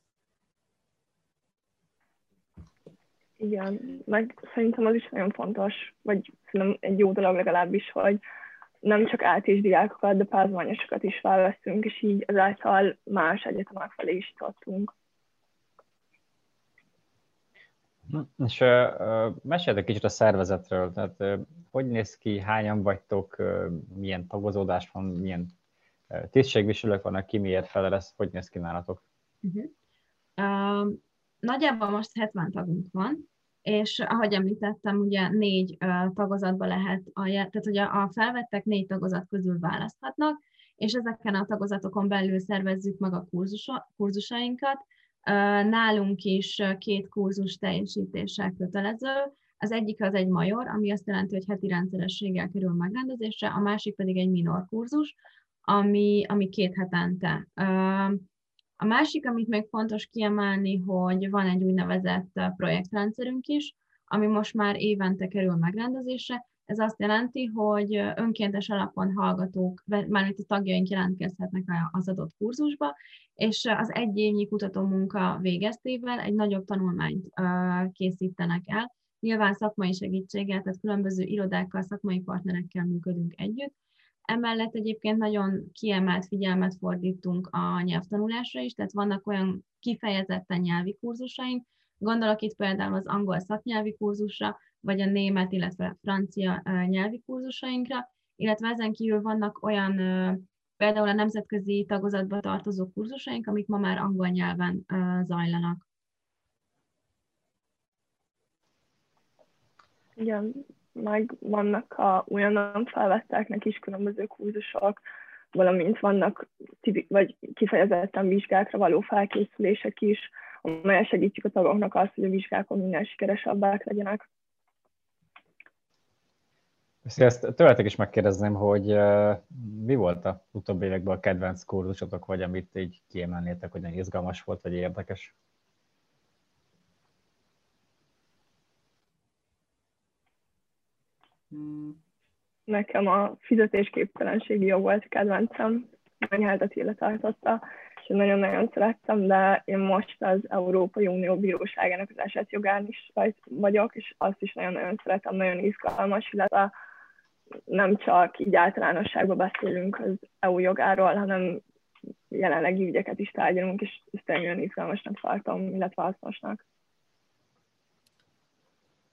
Igen, meg szerintem az is nagyon fontos, vagy szerintem egy jó dolog legalábbis, hogy nem csak általános diákokat, de pázmányosokat is felveszünk, és így ezáltal más egyetemek felé is tartunk. És uh, egy kicsit a szervezetről, tehát uh, hogy néz ki, hányan vagytok, uh, milyen tagozódás van, milyen uh, tisztségviselők vannak, ki miért felel, ez hogy néz ki nálatok? Uh-huh. Uh, nagyjából most 70 tagunk van, és ahogy említettem, ugye négy tagozatba lehet, a, tehát ugye a felvettek négy tagozat közül választhatnak, és ezeken a tagozatokon belül szervezzük meg a kurzusa, kurzusainkat. Nálunk is két kurzus teljesítéssel kötelező, az egyik az egy major, ami azt jelenti, hogy heti rendszerességgel kerül megrendezésre, a másik pedig egy minor kurzus, ami, ami két hetente. A másik, amit még fontos kiemelni, hogy van egy úgynevezett projektrendszerünk is, ami most már évente kerül megrendezésre. Ez azt jelenti, hogy önkéntes alapon hallgatók, mármint a tagjaink jelentkezhetnek az adott kurzusba, és az egy évnyi kutatómunka végeztével egy nagyobb tanulmányt készítenek el. Nyilván szakmai segítséggel, tehát különböző irodákkal, szakmai partnerekkel működünk együtt, Emellett egyébként nagyon kiemelt figyelmet fordítunk a nyelvtanulásra is, tehát vannak olyan kifejezetten nyelvi kurzusaink, gondolok itt például az angol szaknyelvi kurzusra, vagy a német, illetve francia nyelvi kurzusainkra, illetve ezen kívül vannak olyan például a nemzetközi tagozatba tartozó kurzusaink, amik ma már angol nyelven zajlanak. Igen, meg vannak a olyan felvetteknek is különböző kurzusok, valamint vannak vagy kifejezetten vizsgákra való felkészülések is, amelyek segítjük a tagoknak azt, hogy a vizsgákon minél sikeresebbek legyenek. Ezt tőletek is megkérdezném, hogy mi volt a utóbbi években a kedvenc kurzusotok, vagy amit így kiemelnétek, hogy nagyon izgalmas volt, vagy érdekes? Nekem a fizetésképtelenségi jog volt kedvencem, Menyháltat tartotta, és nagyon-nagyon szerettem, de én most az Európai Unió Bíróságának az esetjogán is vagyok, és azt is nagyon-nagyon szeretem, nagyon izgalmas, illetve nem csak így általánosságban beszélünk az EU jogáról, hanem jelenlegi ügyeket is tárgyalunk, és ezt nagyon izgalmasnak tartom, illetve hasznosnak.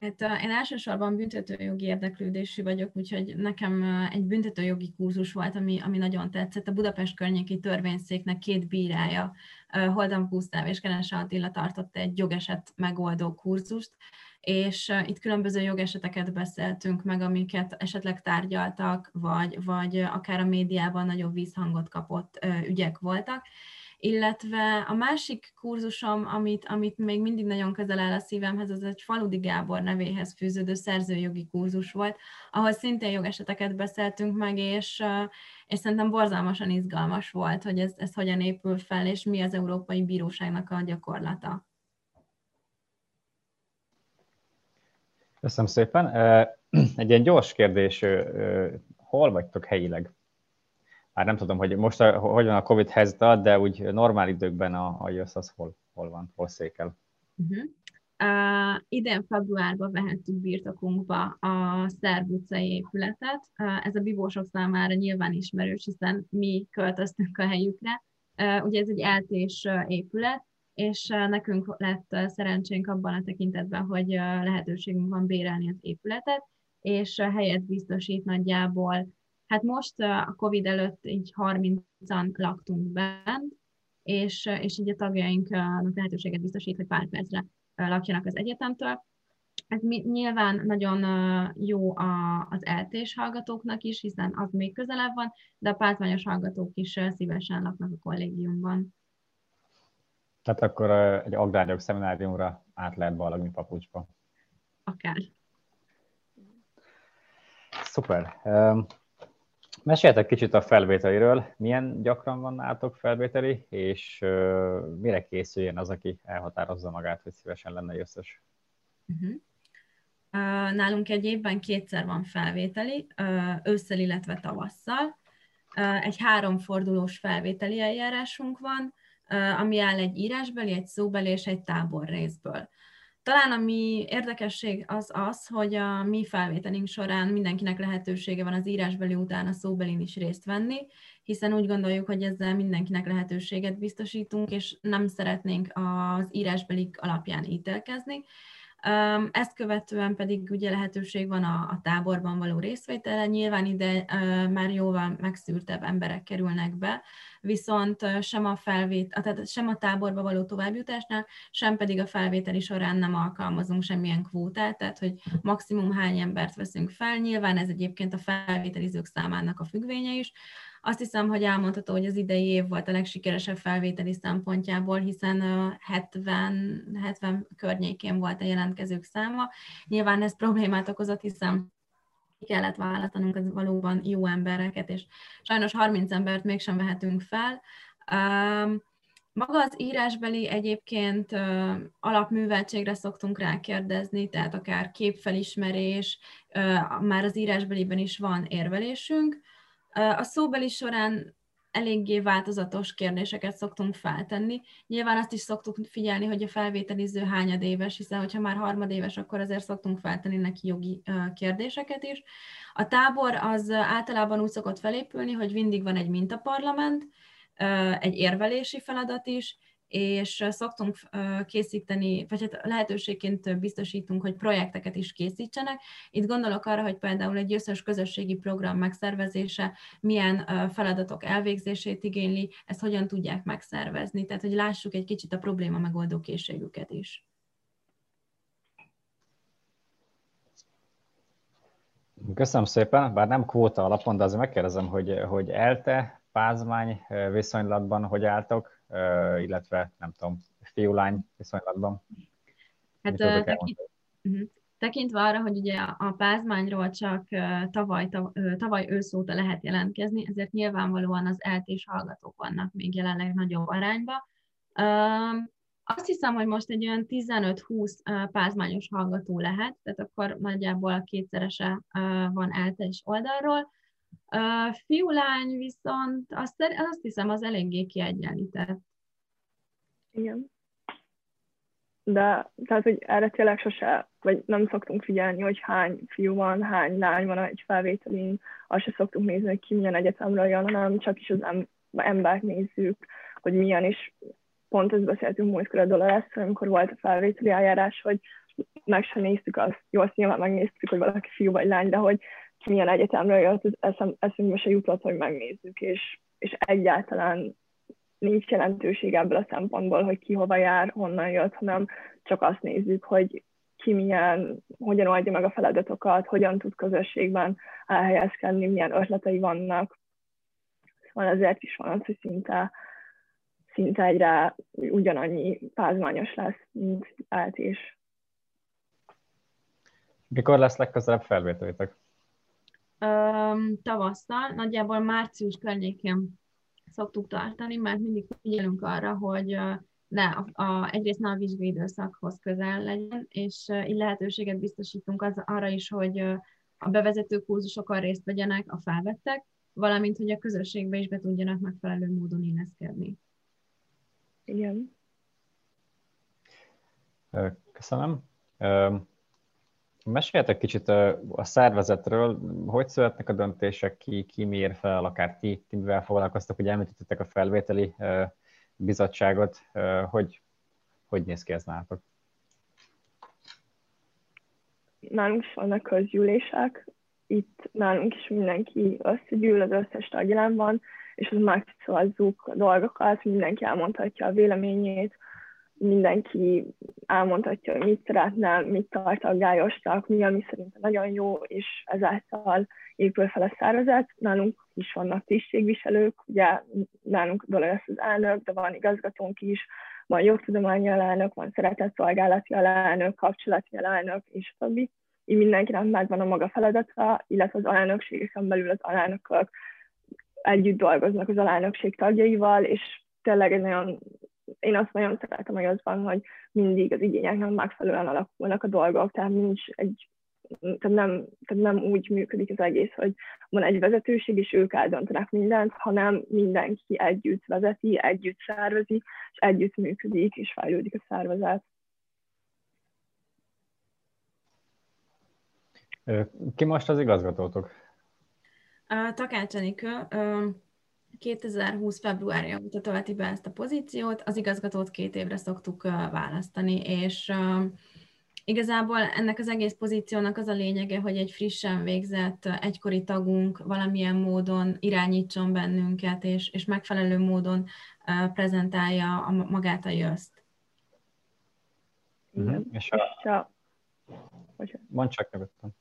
Hát én elsősorban büntetőjogi érdeklődésű vagyok, úgyhogy nekem egy büntetőjogi kurzus volt, ami, ami nagyon tetszett. A Budapest környéki törvényszéknek két bírája, Holdan Gusztáv és Kenes Attila tartott egy jogeset megoldó kurzust, és itt különböző jogeseteket beszéltünk meg, amiket esetleg tárgyaltak, vagy, vagy akár a médiában nagyobb vízhangot kapott ügyek voltak, illetve a másik kurzusom, amit, amit még mindig nagyon közel áll a szívemhez, az egy Faludi Gábor nevéhez fűződő szerzőjogi kurzus volt, ahol szintén jogeseteket beszéltünk meg, és, és szerintem borzalmasan izgalmas volt, hogy ez, ez hogyan épül fel, és mi az Európai Bíróságnak a gyakorlata. Köszönöm szépen. Egy ilyen gyors kérdés, hol vagytok helyileg? Már nem tudom, hogy most a, hogy van a Covid helyzet, de úgy normál időkben a, a jössz az hol, hol van, hol székel? Uh-huh. Uh, idén februárban vehettük birtokunkba a Szerb utcai épületet. Uh, ez a bibósok számára nyilván ismerős, hiszen mi költöztünk a helyükre. Uh, ugye ez egy eltés épület, és nekünk lett szerencsénk abban a tekintetben, hogy lehetőségünk van bérelni az épületet, és helyet biztosít nagyjából Hát most a Covid előtt így 30-an laktunk bent, és, és így a tagjainknak lehetőséget biztosít, hogy pár percre lakjanak az egyetemtől. Ez nyilván nagyon jó az eltés hallgatóknak is, hiszen az még közelebb van, de a pázmányos hallgatók is szívesen laknak a kollégiumban. Tehát akkor egy agrárjog szemináriumra át lehet balagni papucsba. Akár. Szuper. Meséltek kicsit a felvételiről, milyen gyakran van nálatok felvételi, és uh, mire készüljen az, aki elhatározza magát, hogy szívesen lenne összes? Uh-huh. Uh, nálunk egy évben kétszer van felvételi, uh, ősszel, illetve tavasszal. Uh, egy háromfordulós felvételi eljárásunk van, ami áll egy írásbeli, egy szóbeli és egy tábor részből. Talán ami érdekesség az az, hogy a mi felvételünk során mindenkinek lehetősége van az írásbeli után a szóbelin is részt venni, hiszen úgy gondoljuk, hogy ezzel mindenkinek lehetőséget biztosítunk, és nem szeretnénk az írásbeli alapján ítélkezni. Ezt követően pedig ugye lehetőség van a, a táborban való részvételre, nyilván ide már jóval megszűrtebb emberek kerülnek be, viszont sem a, felvét, tehát sem a táborba való továbbjutásnál, sem pedig a felvételi során nem alkalmazunk semmilyen kvótát, tehát hogy maximum hány embert veszünk fel. Nyilván ez egyébként a felvételizők számának a függvénye is. Azt hiszem, hogy elmondható, hogy az idei év volt a legsikeresebb felvételi szempontjából, hiszen 70, 70 környékén volt a jelentkezők száma. Nyilván ez problémát okozott, hiszen kellett választanunk az valóban jó embereket, és sajnos 30 embert mégsem vehetünk fel. Maga az írásbeli egyébként alapműveltségre szoktunk rákérdezni, tehát akár képfelismerés, már az írásbeliben is van érvelésünk. A szóbeli során eléggé változatos kérdéseket szoktunk feltenni. Nyilván azt is szoktuk figyelni, hogy a felvételiző hányadéves, hiszen hogyha már harmadéves, akkor azért szoktunk feltenni neki jogi kérdéseket is. A tábor az általában úgy szokott felépülni, hogy mindig van egy mintaparlament, egy érvelési feladat is, és szoktunk készíteni, vagy hát lehetőségként biztosítunk, hogy projekteket is készítsenek. Itt gondolok arra, hogy például egy összes közösségi program megszervezése milyen feladatok elvégzését igényli, ezt hogyan tudják megszervezni, tehát hogy lássuk egy kicsit a probléma megoldó készségüket is. Köszönöm szépen, bár nem kvóta alapon, de azért megkérdezem, hogy, hogy ELTE, pázmány viszonylatban hogy álltok, illetve nem tudom, fiú-lány viszonylatban? Hát tekint, uh-huh. tekintve arra, hogy ugye a pázmányról csak tavaly, tavaly ősz óta lehet jelentkezni, ezért nyilvánvalóan az eltés hallgatók vannak még jelenleg nagyobb arányba. Azt hiszem, hogy most egy olyan 15-20 pázmányos hallgató lehet, tehát akkor nagyjából a kétszerese van eltés oldalról. Fiú-lány viszont azt, azt hiszem, az eléggé kiegyenlített. Igen. De tehát, hogy erre tényleg sose vagy nem szoktunk figyelni, hogy hány fiú van, hány lány van egy felvételén, azt se szoktunk nézni, hogy ki milyen egyetemről jön, hanem csak is az embert nézzük, hogy milyen, és pont ezt beszéltünk múltkor a dolog amikor volt a felvételi eljárás, hogy meg sem néztük azt, jó, azt nyilván megnéztük, hogy valaki fiú vagy lány, de hogy milyen egyetemről jött, eszem, eszünkbe se jutott, hogy megnézzük, és, és egyáltalán nincs jelentőség ebből a szempontból, hogy ki hova jár, honnan jött, hanem csak azt nézzük, hogy ki milyen, hogyan oldja meg a feladatokat, hogyan tud közösségben elhelyezkedni, milyen ötletei vannak. Szóval ezért is van az, hogy szinte, szinte egyre ugyanannyi pázmányos lesz, mint eltés. Mikor lesz legközelebb felvételitek? Tavasszal, nagyjából március környékén szoktuk tartani, mert mindig figyelünk arra, hogy ne, a, a, egyrészt ne a vizsgai időszakhoz közel legyen, és így lehetőséget biztosítunk az, arra is, hogy a bevezető kurzusokon részt vegyenek a felvettek, valamint, hogy a közösségbe is be tudjanak megfelelő módon illeszkedni. Igen. Köszönöm. Meséljetek kicsit a szervezetről, hogy születnek a döntések, ki, ki miért fel, akár ti, ti mivel foglalkoztak, hogy említettek a felvételi bizottságot, hogy, hogy néz ki ez nálatok? Nálunk is vannak közgyűlések, itt nálunk is mindenki összegyűl, az összes tagjelenben, és az megszavazzuk a dolgokat, mindenki elmondhatja a véleményét, mindenki elmondhatja, hogy mit szeretne, mit tart aggályosnak, mi, ami szerintem nagyon jó, és ezáltal épül fel a szervezet. Nálunk is vannak tisztségviselők, ugye nálunk dolog lesz az elnök, de van igazgatónk is, van jogtudományi alelnök, van szeretetszolgálati alelnök, kapcsolati alelnök, és többi. Így mindenkinek megvan a maga feladata, illetve az alelnökségeken belül az alelnökök együtt dolgoznak az alelnökség tagjaival, és tényleg egy nagyon én azt nagyon szeretem, hogy az van, hogy mindig az igényeknek megfelelően alakulnak a dolgok, tehát nincs egy tehát nem, tehát nem úgy működik az egész, hogy van egy vezetőség, és ők eldöntenek mindent, hanem mindenki együtt vezeti, együtt szervezi, és együtt működik, és fejlődik a szervezet. Ki most az igazgatótok? Takács Enikő, 2020. februárja óta tölti be ezt a pozíciót, az igazgatót két évre szoktuk választani, és igazából ennek az egész pozíciónak az a lényege, hogy egy frissen végzett egykori tagunk valamilyen módon irányítson bennünket, és, és megfelelő módon prezentálja a, magát a jöszt. Uh-huh. És a... Mondd csak nyugodtan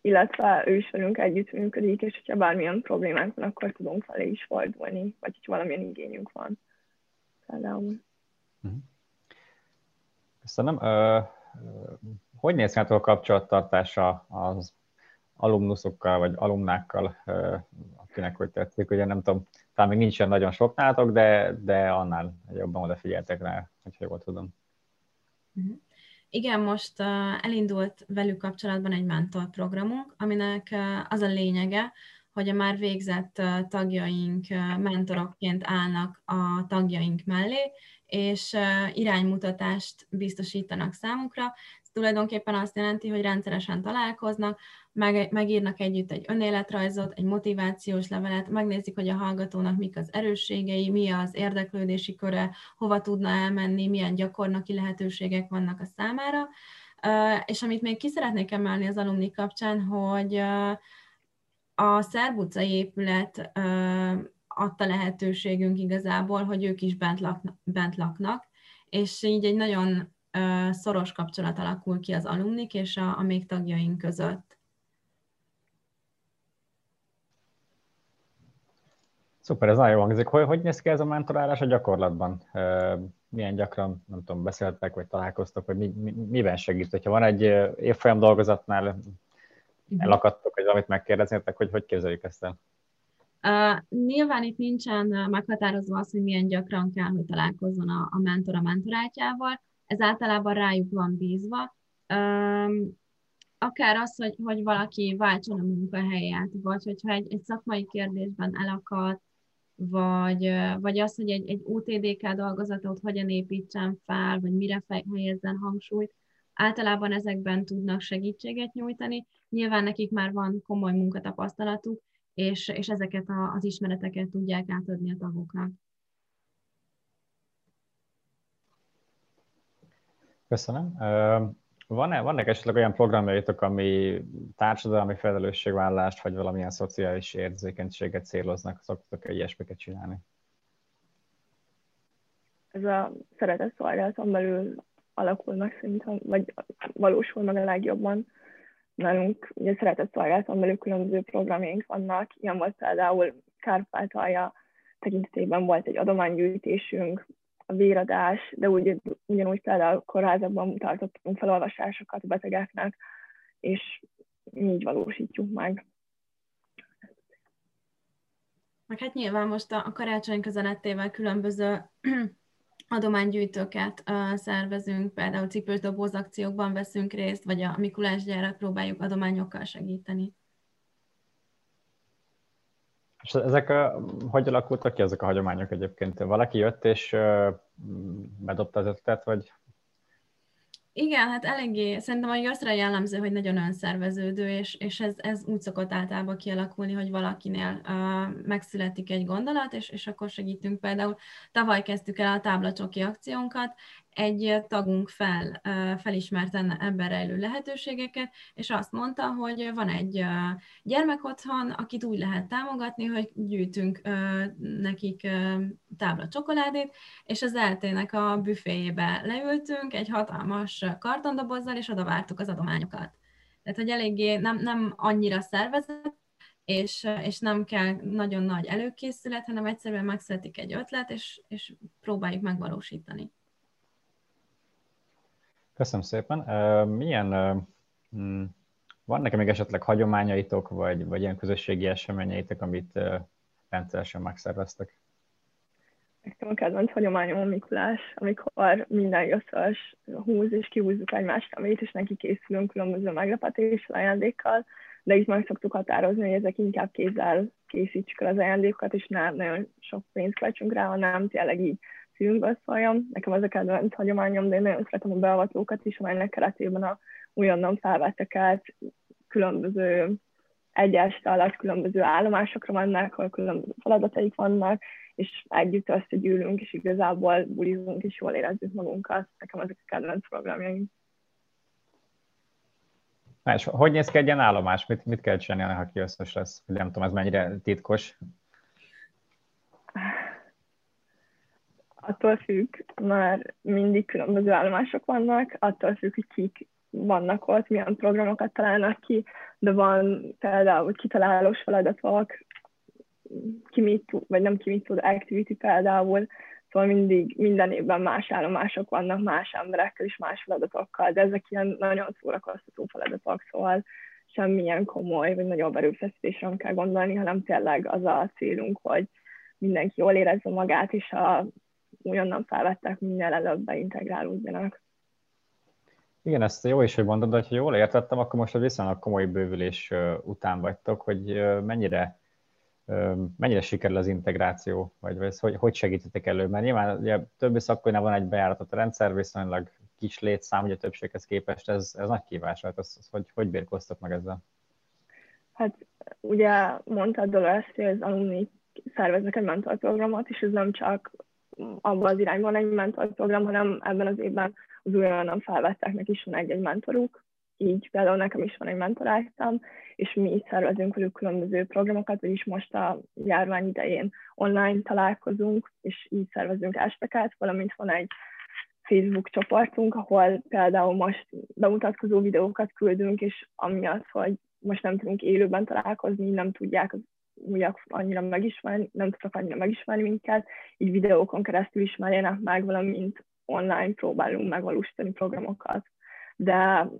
illetve ő is velünk együttműködik, és hogyha bármilyen problémánk van, akkor tudunk felé is fordulni, vagy hogyha valamilyen igényünk van. Például. Mhm. Köszönöm. Hogy néz ki a kapcsolattartása az alumnuszokkal, vagy alumnákkal, akinek hogy tetszik, ugye nem tudom, talán még nincsen nagyon sok nálatok, de, de annál jobban odafigyeltek rá, hogyha jól tudom. Uh-huh. Igen, most elindult velük kapcsolatban egy mentor programunk, aminek az a lényege, hogy a már végzett tagjaink mentorokként állnak a tagjaink mellé, és iránymutatást biztosítanak számukra. Ez tulajdonképpen azt jelenti, hogy rendszeresen találkoznak, meg, megírnak együtt egy önéletrajzot, egy motivációs levelet, megnézik, hogy a hallgatónak mik az erősségei, mi az érdeklődési köre, hova tudna elmenni, milyen gyakornoki lehetőségek vannak a számára. És amit még ki szeretnék emelni az alumni kapcsán, hogy a Szerbucai épület adta lehetőségünk igazából, hogy ők is bent, lakna, bent laknak, és így egy nagyon szoros kapcsolat alakul ki az alumnik és a, a még tagjaink között. Szuper, ez nagyon jó hangzik. Hogy, hogy néz ki ez a mentorálás a gyakorlatban? Milyen gyakran, nem tudom, beszéltek, vagy találkoztok, vagy mi, mi, miben segít? Hogyha van egy évfolyam dolgozatnál, elakadtok, vagy valamit megkérdeznétek, hogy hogy képzeljük ezt el? Uh, nyilván itt nincsen meghatározva az, hogy milyen gyakran kell, hogy találkozzon a, a mentor a mentorátjával. Ez általában rájuk van bízva. Um, akár az, hogy, hogy valaki váltson a munkahelyet, vagy hogyha egy, egy szakmai kérdésben elakad, vagy, vagy az, hogy egy, egy UTDK dolgozatot hogyan építsen fel, vagy mire helyezzen hangsúlyt, általában ezekben tudnak segítséget nyújtani. Nyilván nekik már van komoly munkatapasztalatuk, és, és ezeket a, az ismereteket tudják átadni a tagoknak. Köszönöm. Van-e, vannak esetleg olyan programjaitok, ami társadalmi felelősségvállalást, vagy valamilyen szociális érzékenységet céloznak? Szoktok-e ilyesmiket csinálni? Ez a szeretet szolgálaton belül alakul meg szerintem, vagy valósul meg a legjobban. Nálunk ugye szeretett szolgálaton belül különböző programjaink vannak, ilyen volt például Kárpátalja tekintetében volt egy adománygyűjtésünk, a véradás, de úgy, ugyanúgy például kórházakban tartottunk felolvasásokat a betegeknek, és így valósítjuk meg. Meg hát nyilván most a karácsony közelettével különböző adománygyűjtőket szervezünk, például cipős doboz akciókban veszünk részt, vagy a Mikulás gyárat próbáljuk adományokkal segíteni. És ezek a, hogy alakultak ki ezek a hagyományok egyébként? Valaki jött és bedobta az ötletet, vagy igen, hát eléggé, szerintem a Joszra jellemző, hogy nagyon önszerveződő, és, és ez, ez úgy szokott általában kialakulni, hogy valakinél uh, megszületik egy gondolat, és, és akkor segítünk például. Tavaly kezdtük el a táblacsoki akciónkat, egy tagunk fel, felismert ebben rejlő lehetőségeket, és azt mondta, hogy van egy gyermek otthon, akit úgy lehet támogatni, hogy gyűjtünk nekik tábla csokoládét, és az eltének a büféjébe leültünk egy hatalmas kartondobozzal, és oda vártuk az adományokat. Tehát, hogy eléggé nem, nem annyira szervezett, és, és nem kell nagyon nagy előkészület, hanem egyszerűen megszületik egy ötlet, és, és próbáljuk megvalósítani. Köszönöm szépen. Milyen, mm, van nekem még esetleg hagyományaitok, vagy, vagy ilyen közösségi eseményeitek, amit rendszeresen megszerveztek? Nekem a kedvenc hagyományom a Mikulás, amikor minden összes húz és kihúzzuk egymást amit, és neki készülünk különböző meglepetés ajándékkal, de itt meg szoktuk határozni, hogy ezek inkább kézzel készítsük el az ajándékokat, és nem nagyon sok pénzt költsünk rá, hanem tényleg így szívünkből szóljam. Nekem az a kedvenc hagyományom, de én nagyon szeretem a beavatókat is, amelynek keretében a újonnan felvettek át különböző egy este alatt különböző állomásokra mennek, ahol különböző feladataik vannak, és együtt összegyűlünk, és igazából bulizunk, és jól érezzük magunkat. Nekem ezek a kedvenc programjaim. És hogy néz ki egy ilyen állomás? Mit, mit kell csinálni, ha ki összes lesz? Nem tudom, ez mennyire titkos. attól függ, már mindig különböző állomások vannak, attól függ, hogy kik vannak ott, milyen programokat találnak ki, de van például kitalálós feladatok, ki mit tud, vagy nem ki mit tud, activity például, szóval mindig, minden évben más állomások vannak, más emberekkel és más feladatokkal, de ezek ilyen nagyon szórakoztató feladatok, szóval semmilyen komoly, vagy nagyobb erőfeszítésre nem kell gondolni, hanem tényleg az a célunk, hogy mindenki jól érezze magát, és a újonnan felvettek, minél előbb beintegrálódjanak. Igen, ezt jó is, hogy mondod, de ha jól értettem, akkor most a viszonylag komoly bővülés után vagytok, hogy mennyire, mennyire sikerül az integráció, vagy, vagy hogy, hogy segítetek elő? Mert nyilván ugye, többi szakkolynál van egy bejáratott rendszer, viszonylag kis létszám, ugye a többséghez képest, ez, ez nagy kívás, hát az, az, hogy, hogy bírkoztok meg ezzel? Hát ugye mondtad Dolores, hogy az alumni szerveznek egy mentorprogramot, és ez nem csak abban az irányban egy mentorprogram, hanem ebben az évben az újonnan felvetteknek is van egy-egy mentoruk, így például nekem is van egy mentoráltam, és mi is szervezünk velük különböző programokat, vagyis most a járvány idején online találkozunk, és így szervezünk esteket, valamint van egy Facebook csoportunk, ahol például most bemutatkozó videókat küldünk, és amiatt, hogy most nem tudunk élőben találkozni, nem tudják az újak annyira megismerni, nem tudok annyira megismerni minket, így videókon keresztül ismerjenek meg, valamint online próbálunk megvalósítani programokat. De á,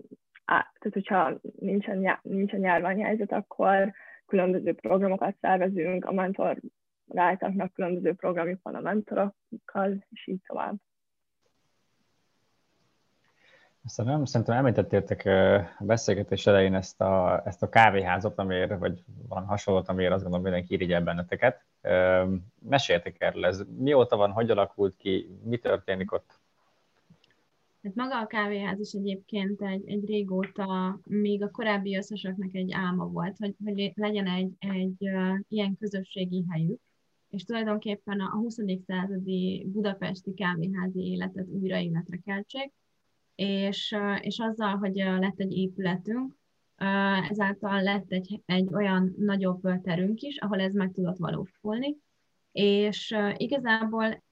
tehát, hogyha nincsen, nincsen járványhelyzet, akkor különböző programokat szervezünk, a mentor rájtaknak különböző programjuk van a mentorokkal, és így tovább. Köszönöm. Szerintem említettétek a beszélgetés elején ezt a, ezt a kávéházat, amiért, vagy van hasonlót, amiért azt gondolom mindenki irigyel benneteket. Meséltek erről, ez mióta van, hogy alakult ki, mi történik ott? Hát maga a kávéház is egyébként egy, egy régóta, még a korábbi összesöknek egy álma volt, hogy, hogy legyen egy, egy ilyen közösségi helyük, és tulajdonképpen a 20. századi budapesti kávéházi életet újra életre keltsék, és, és azzal, hogy lett egy épületünk, ezáltal lett egy, egy olyan nagyobb terünk is, ahol ez meg tudott valósulni, és igazából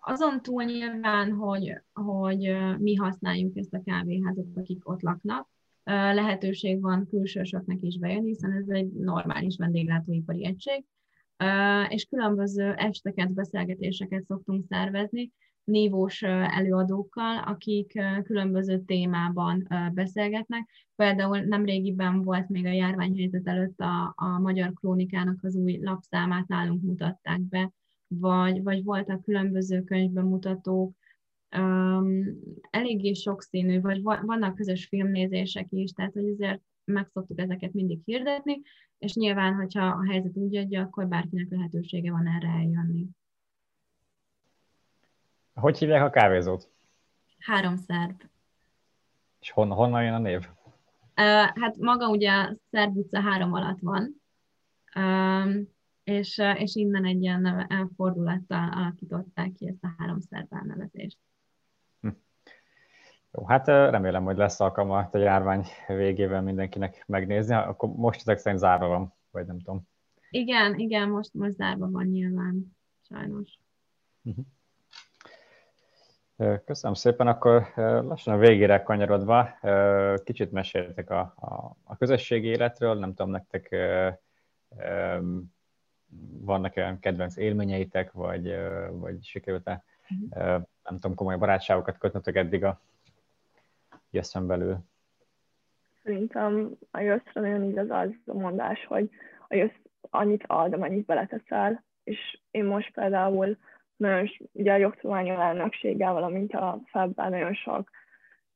azon túl nyilván, hogy, hogy mi használjuk ezt a kávéházat, akik ott laknak, lehetőség van külsősöknek is bejönni, hiszen ez egy normális vendéglátóipari egység, és különböző esteket, beszélgetéseket szoktunk szervezni nívós előadókkal, akik különböző témában beszélgetnek. Például nemrégiben volt még a járványhelyzet előtt a, a Magyar Krónikának az új lapszámát nálunk mutatták be, vagy, vagy voltak különböző könyvbemutatók, um, eléggé sokszínű, vagy vannak közös filmnézések is, tehát hogy azért meg szoktuk ezeket mindig hirdetni, és nyilván, hogyha a helyzet úgy adja, akkor bárkinek lehetősége van erre eljönni. Hogy hívják a kávézót? Három szerb. És hon, honnan jön a név? Uh, hát maga ugye Szerb utca három alatt van. Um, és, és innen egy ilyen elfordulattal alakították ki ezt a három szerb elnevezést. Hm. Jó, hát remélem, hogy lesz alkalma a járvány végével mindenkinek megnézni. Akkor most ezek szerint zárva van, vagy nem tudom. Igen, igen, most, most zárva van nyilván, sajnos. Uh-huh. Köszönöm szépen, akkor lassan a végére kanyarodva, kicsit meséltek a, a, a közösségi életről, nem tudom, nektek vannak olyan kedvenc élményeitek, vagy, vagy sikerült-e, uh-huh. nem tudom, komoly barátságokat kötnötök eddig a jösszön belül? Szerintem a jösszre nagyon igaz az a mondás, hogy a jössz annyit ad, amennyit beleteszel, és én most például nagyon, ugye a jogtudományos elnökséggel, valamint a feb nagyon sok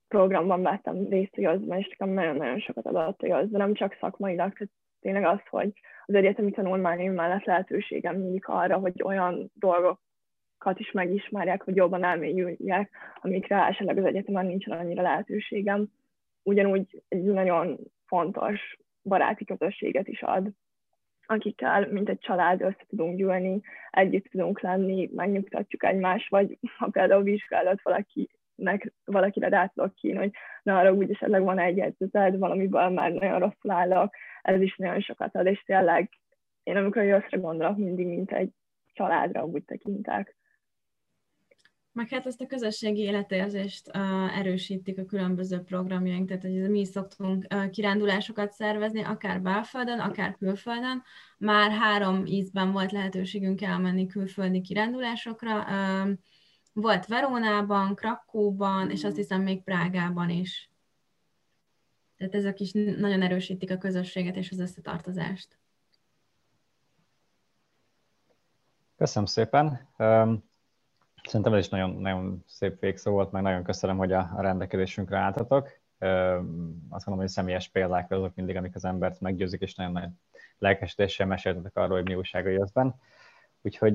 programban vettem részt a jösszben, és nekem nagyon-nagyon sokat adott a jössz, de nem csak szakmailag, tehát tényleg az, hogy az egyetemi tanulmányom mellett lehetőségem nyílik arra, hogy olyan dolgokat is megismerjek, hogy jobban elmélyüljek, amikre esetleg az egyetemen nincsen annyira lehetőségem. Ugyanúgy egy nagyon fontos baráti közösséget is ad, akikkel, mint egy család össze tudunk gyűlni, együtt tudunk lenni, megnyugtatjuk egymást, vagy ha például vizsgálat valaki nek valakire rá tudok kín, hogy na arra úgy esetleg van egy jegyzeted, valamiből már nagyon rosszul állok, ez is nagyon sokat ad, és tényleg én amikor jösszre gondolok, mindig mint egy családra úgy tekintek. Meg hát ezt a közösségi életérzést uh, erősítik a különböző programjaink, tehát hogy mi szoktunk uh, kirándulásokat szervezni, akár belföldön, akár külföldön. Már három ízben volt lehetőségünk elmenni külföldi kirándulásokra. Uh, volt Verónában, Krakóban, és azt hiszem még Prágában is. Tehát ezek is nagyon erősítik a közösséget és az összetartozást. Köszönöm szépen. Szerintem ez is nagyon, nagyon szép végszó volt, meg nagyon köszönöm, hogy a rendelkezésünkre álltatok. Azt mondom, hogy személyes példák azok mindig, amik az embert meggyőzik, és nagyon nagy lelkesítéssel meséltetek arról, hogy mi újsága jösszben. Úgyhogy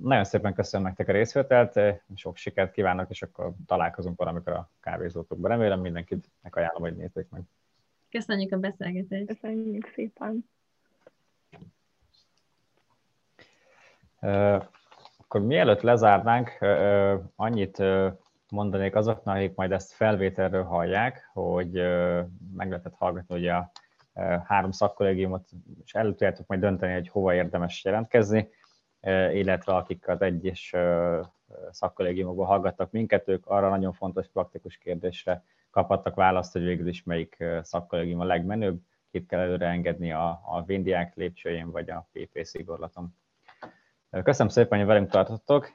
nagyon szépen köszönöm nektek a részvételt, sok sikert kívánok, és akkor találkozunk valamikor a kávézótokban. Remélem mindenkinek ajánlom, hogy nézzék meg. Köszönjük a beszélgetést. Köszönjük szépen. Akkor mielőtt lezárnánk, annyit mondanék azoknak, akik majd ezt felvételről hallják, hogy meg lehetett hallgatni ugye a három szakkollégiumot, és el tudjátok majd dönteni, hogy hova érdemes jelentkezni illetve akik az egyes szakkollégiumokból hallgattak minket, ők arra nagyon fontos praktikus kérdésre kaphattak választ, hogy végül is melyik szakkollégium a legmenőbb, kit kell előre engedni a, a Vindiák lépcsőjén, vagy a PP szigorlaton. Köszönöm szépen, hogy velünk tartottok.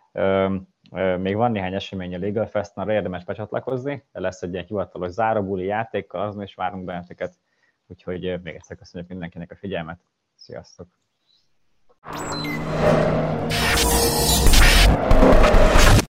Még van néhány esemény a Legal fest érdemes becsatlakozni. Lesz egy ilyen hivatalos záróbuli játékkal, azon is várunk benneteket. Úgyhogy még egyszer köszönjük mindenkinek a figyelmet. Sziasztok!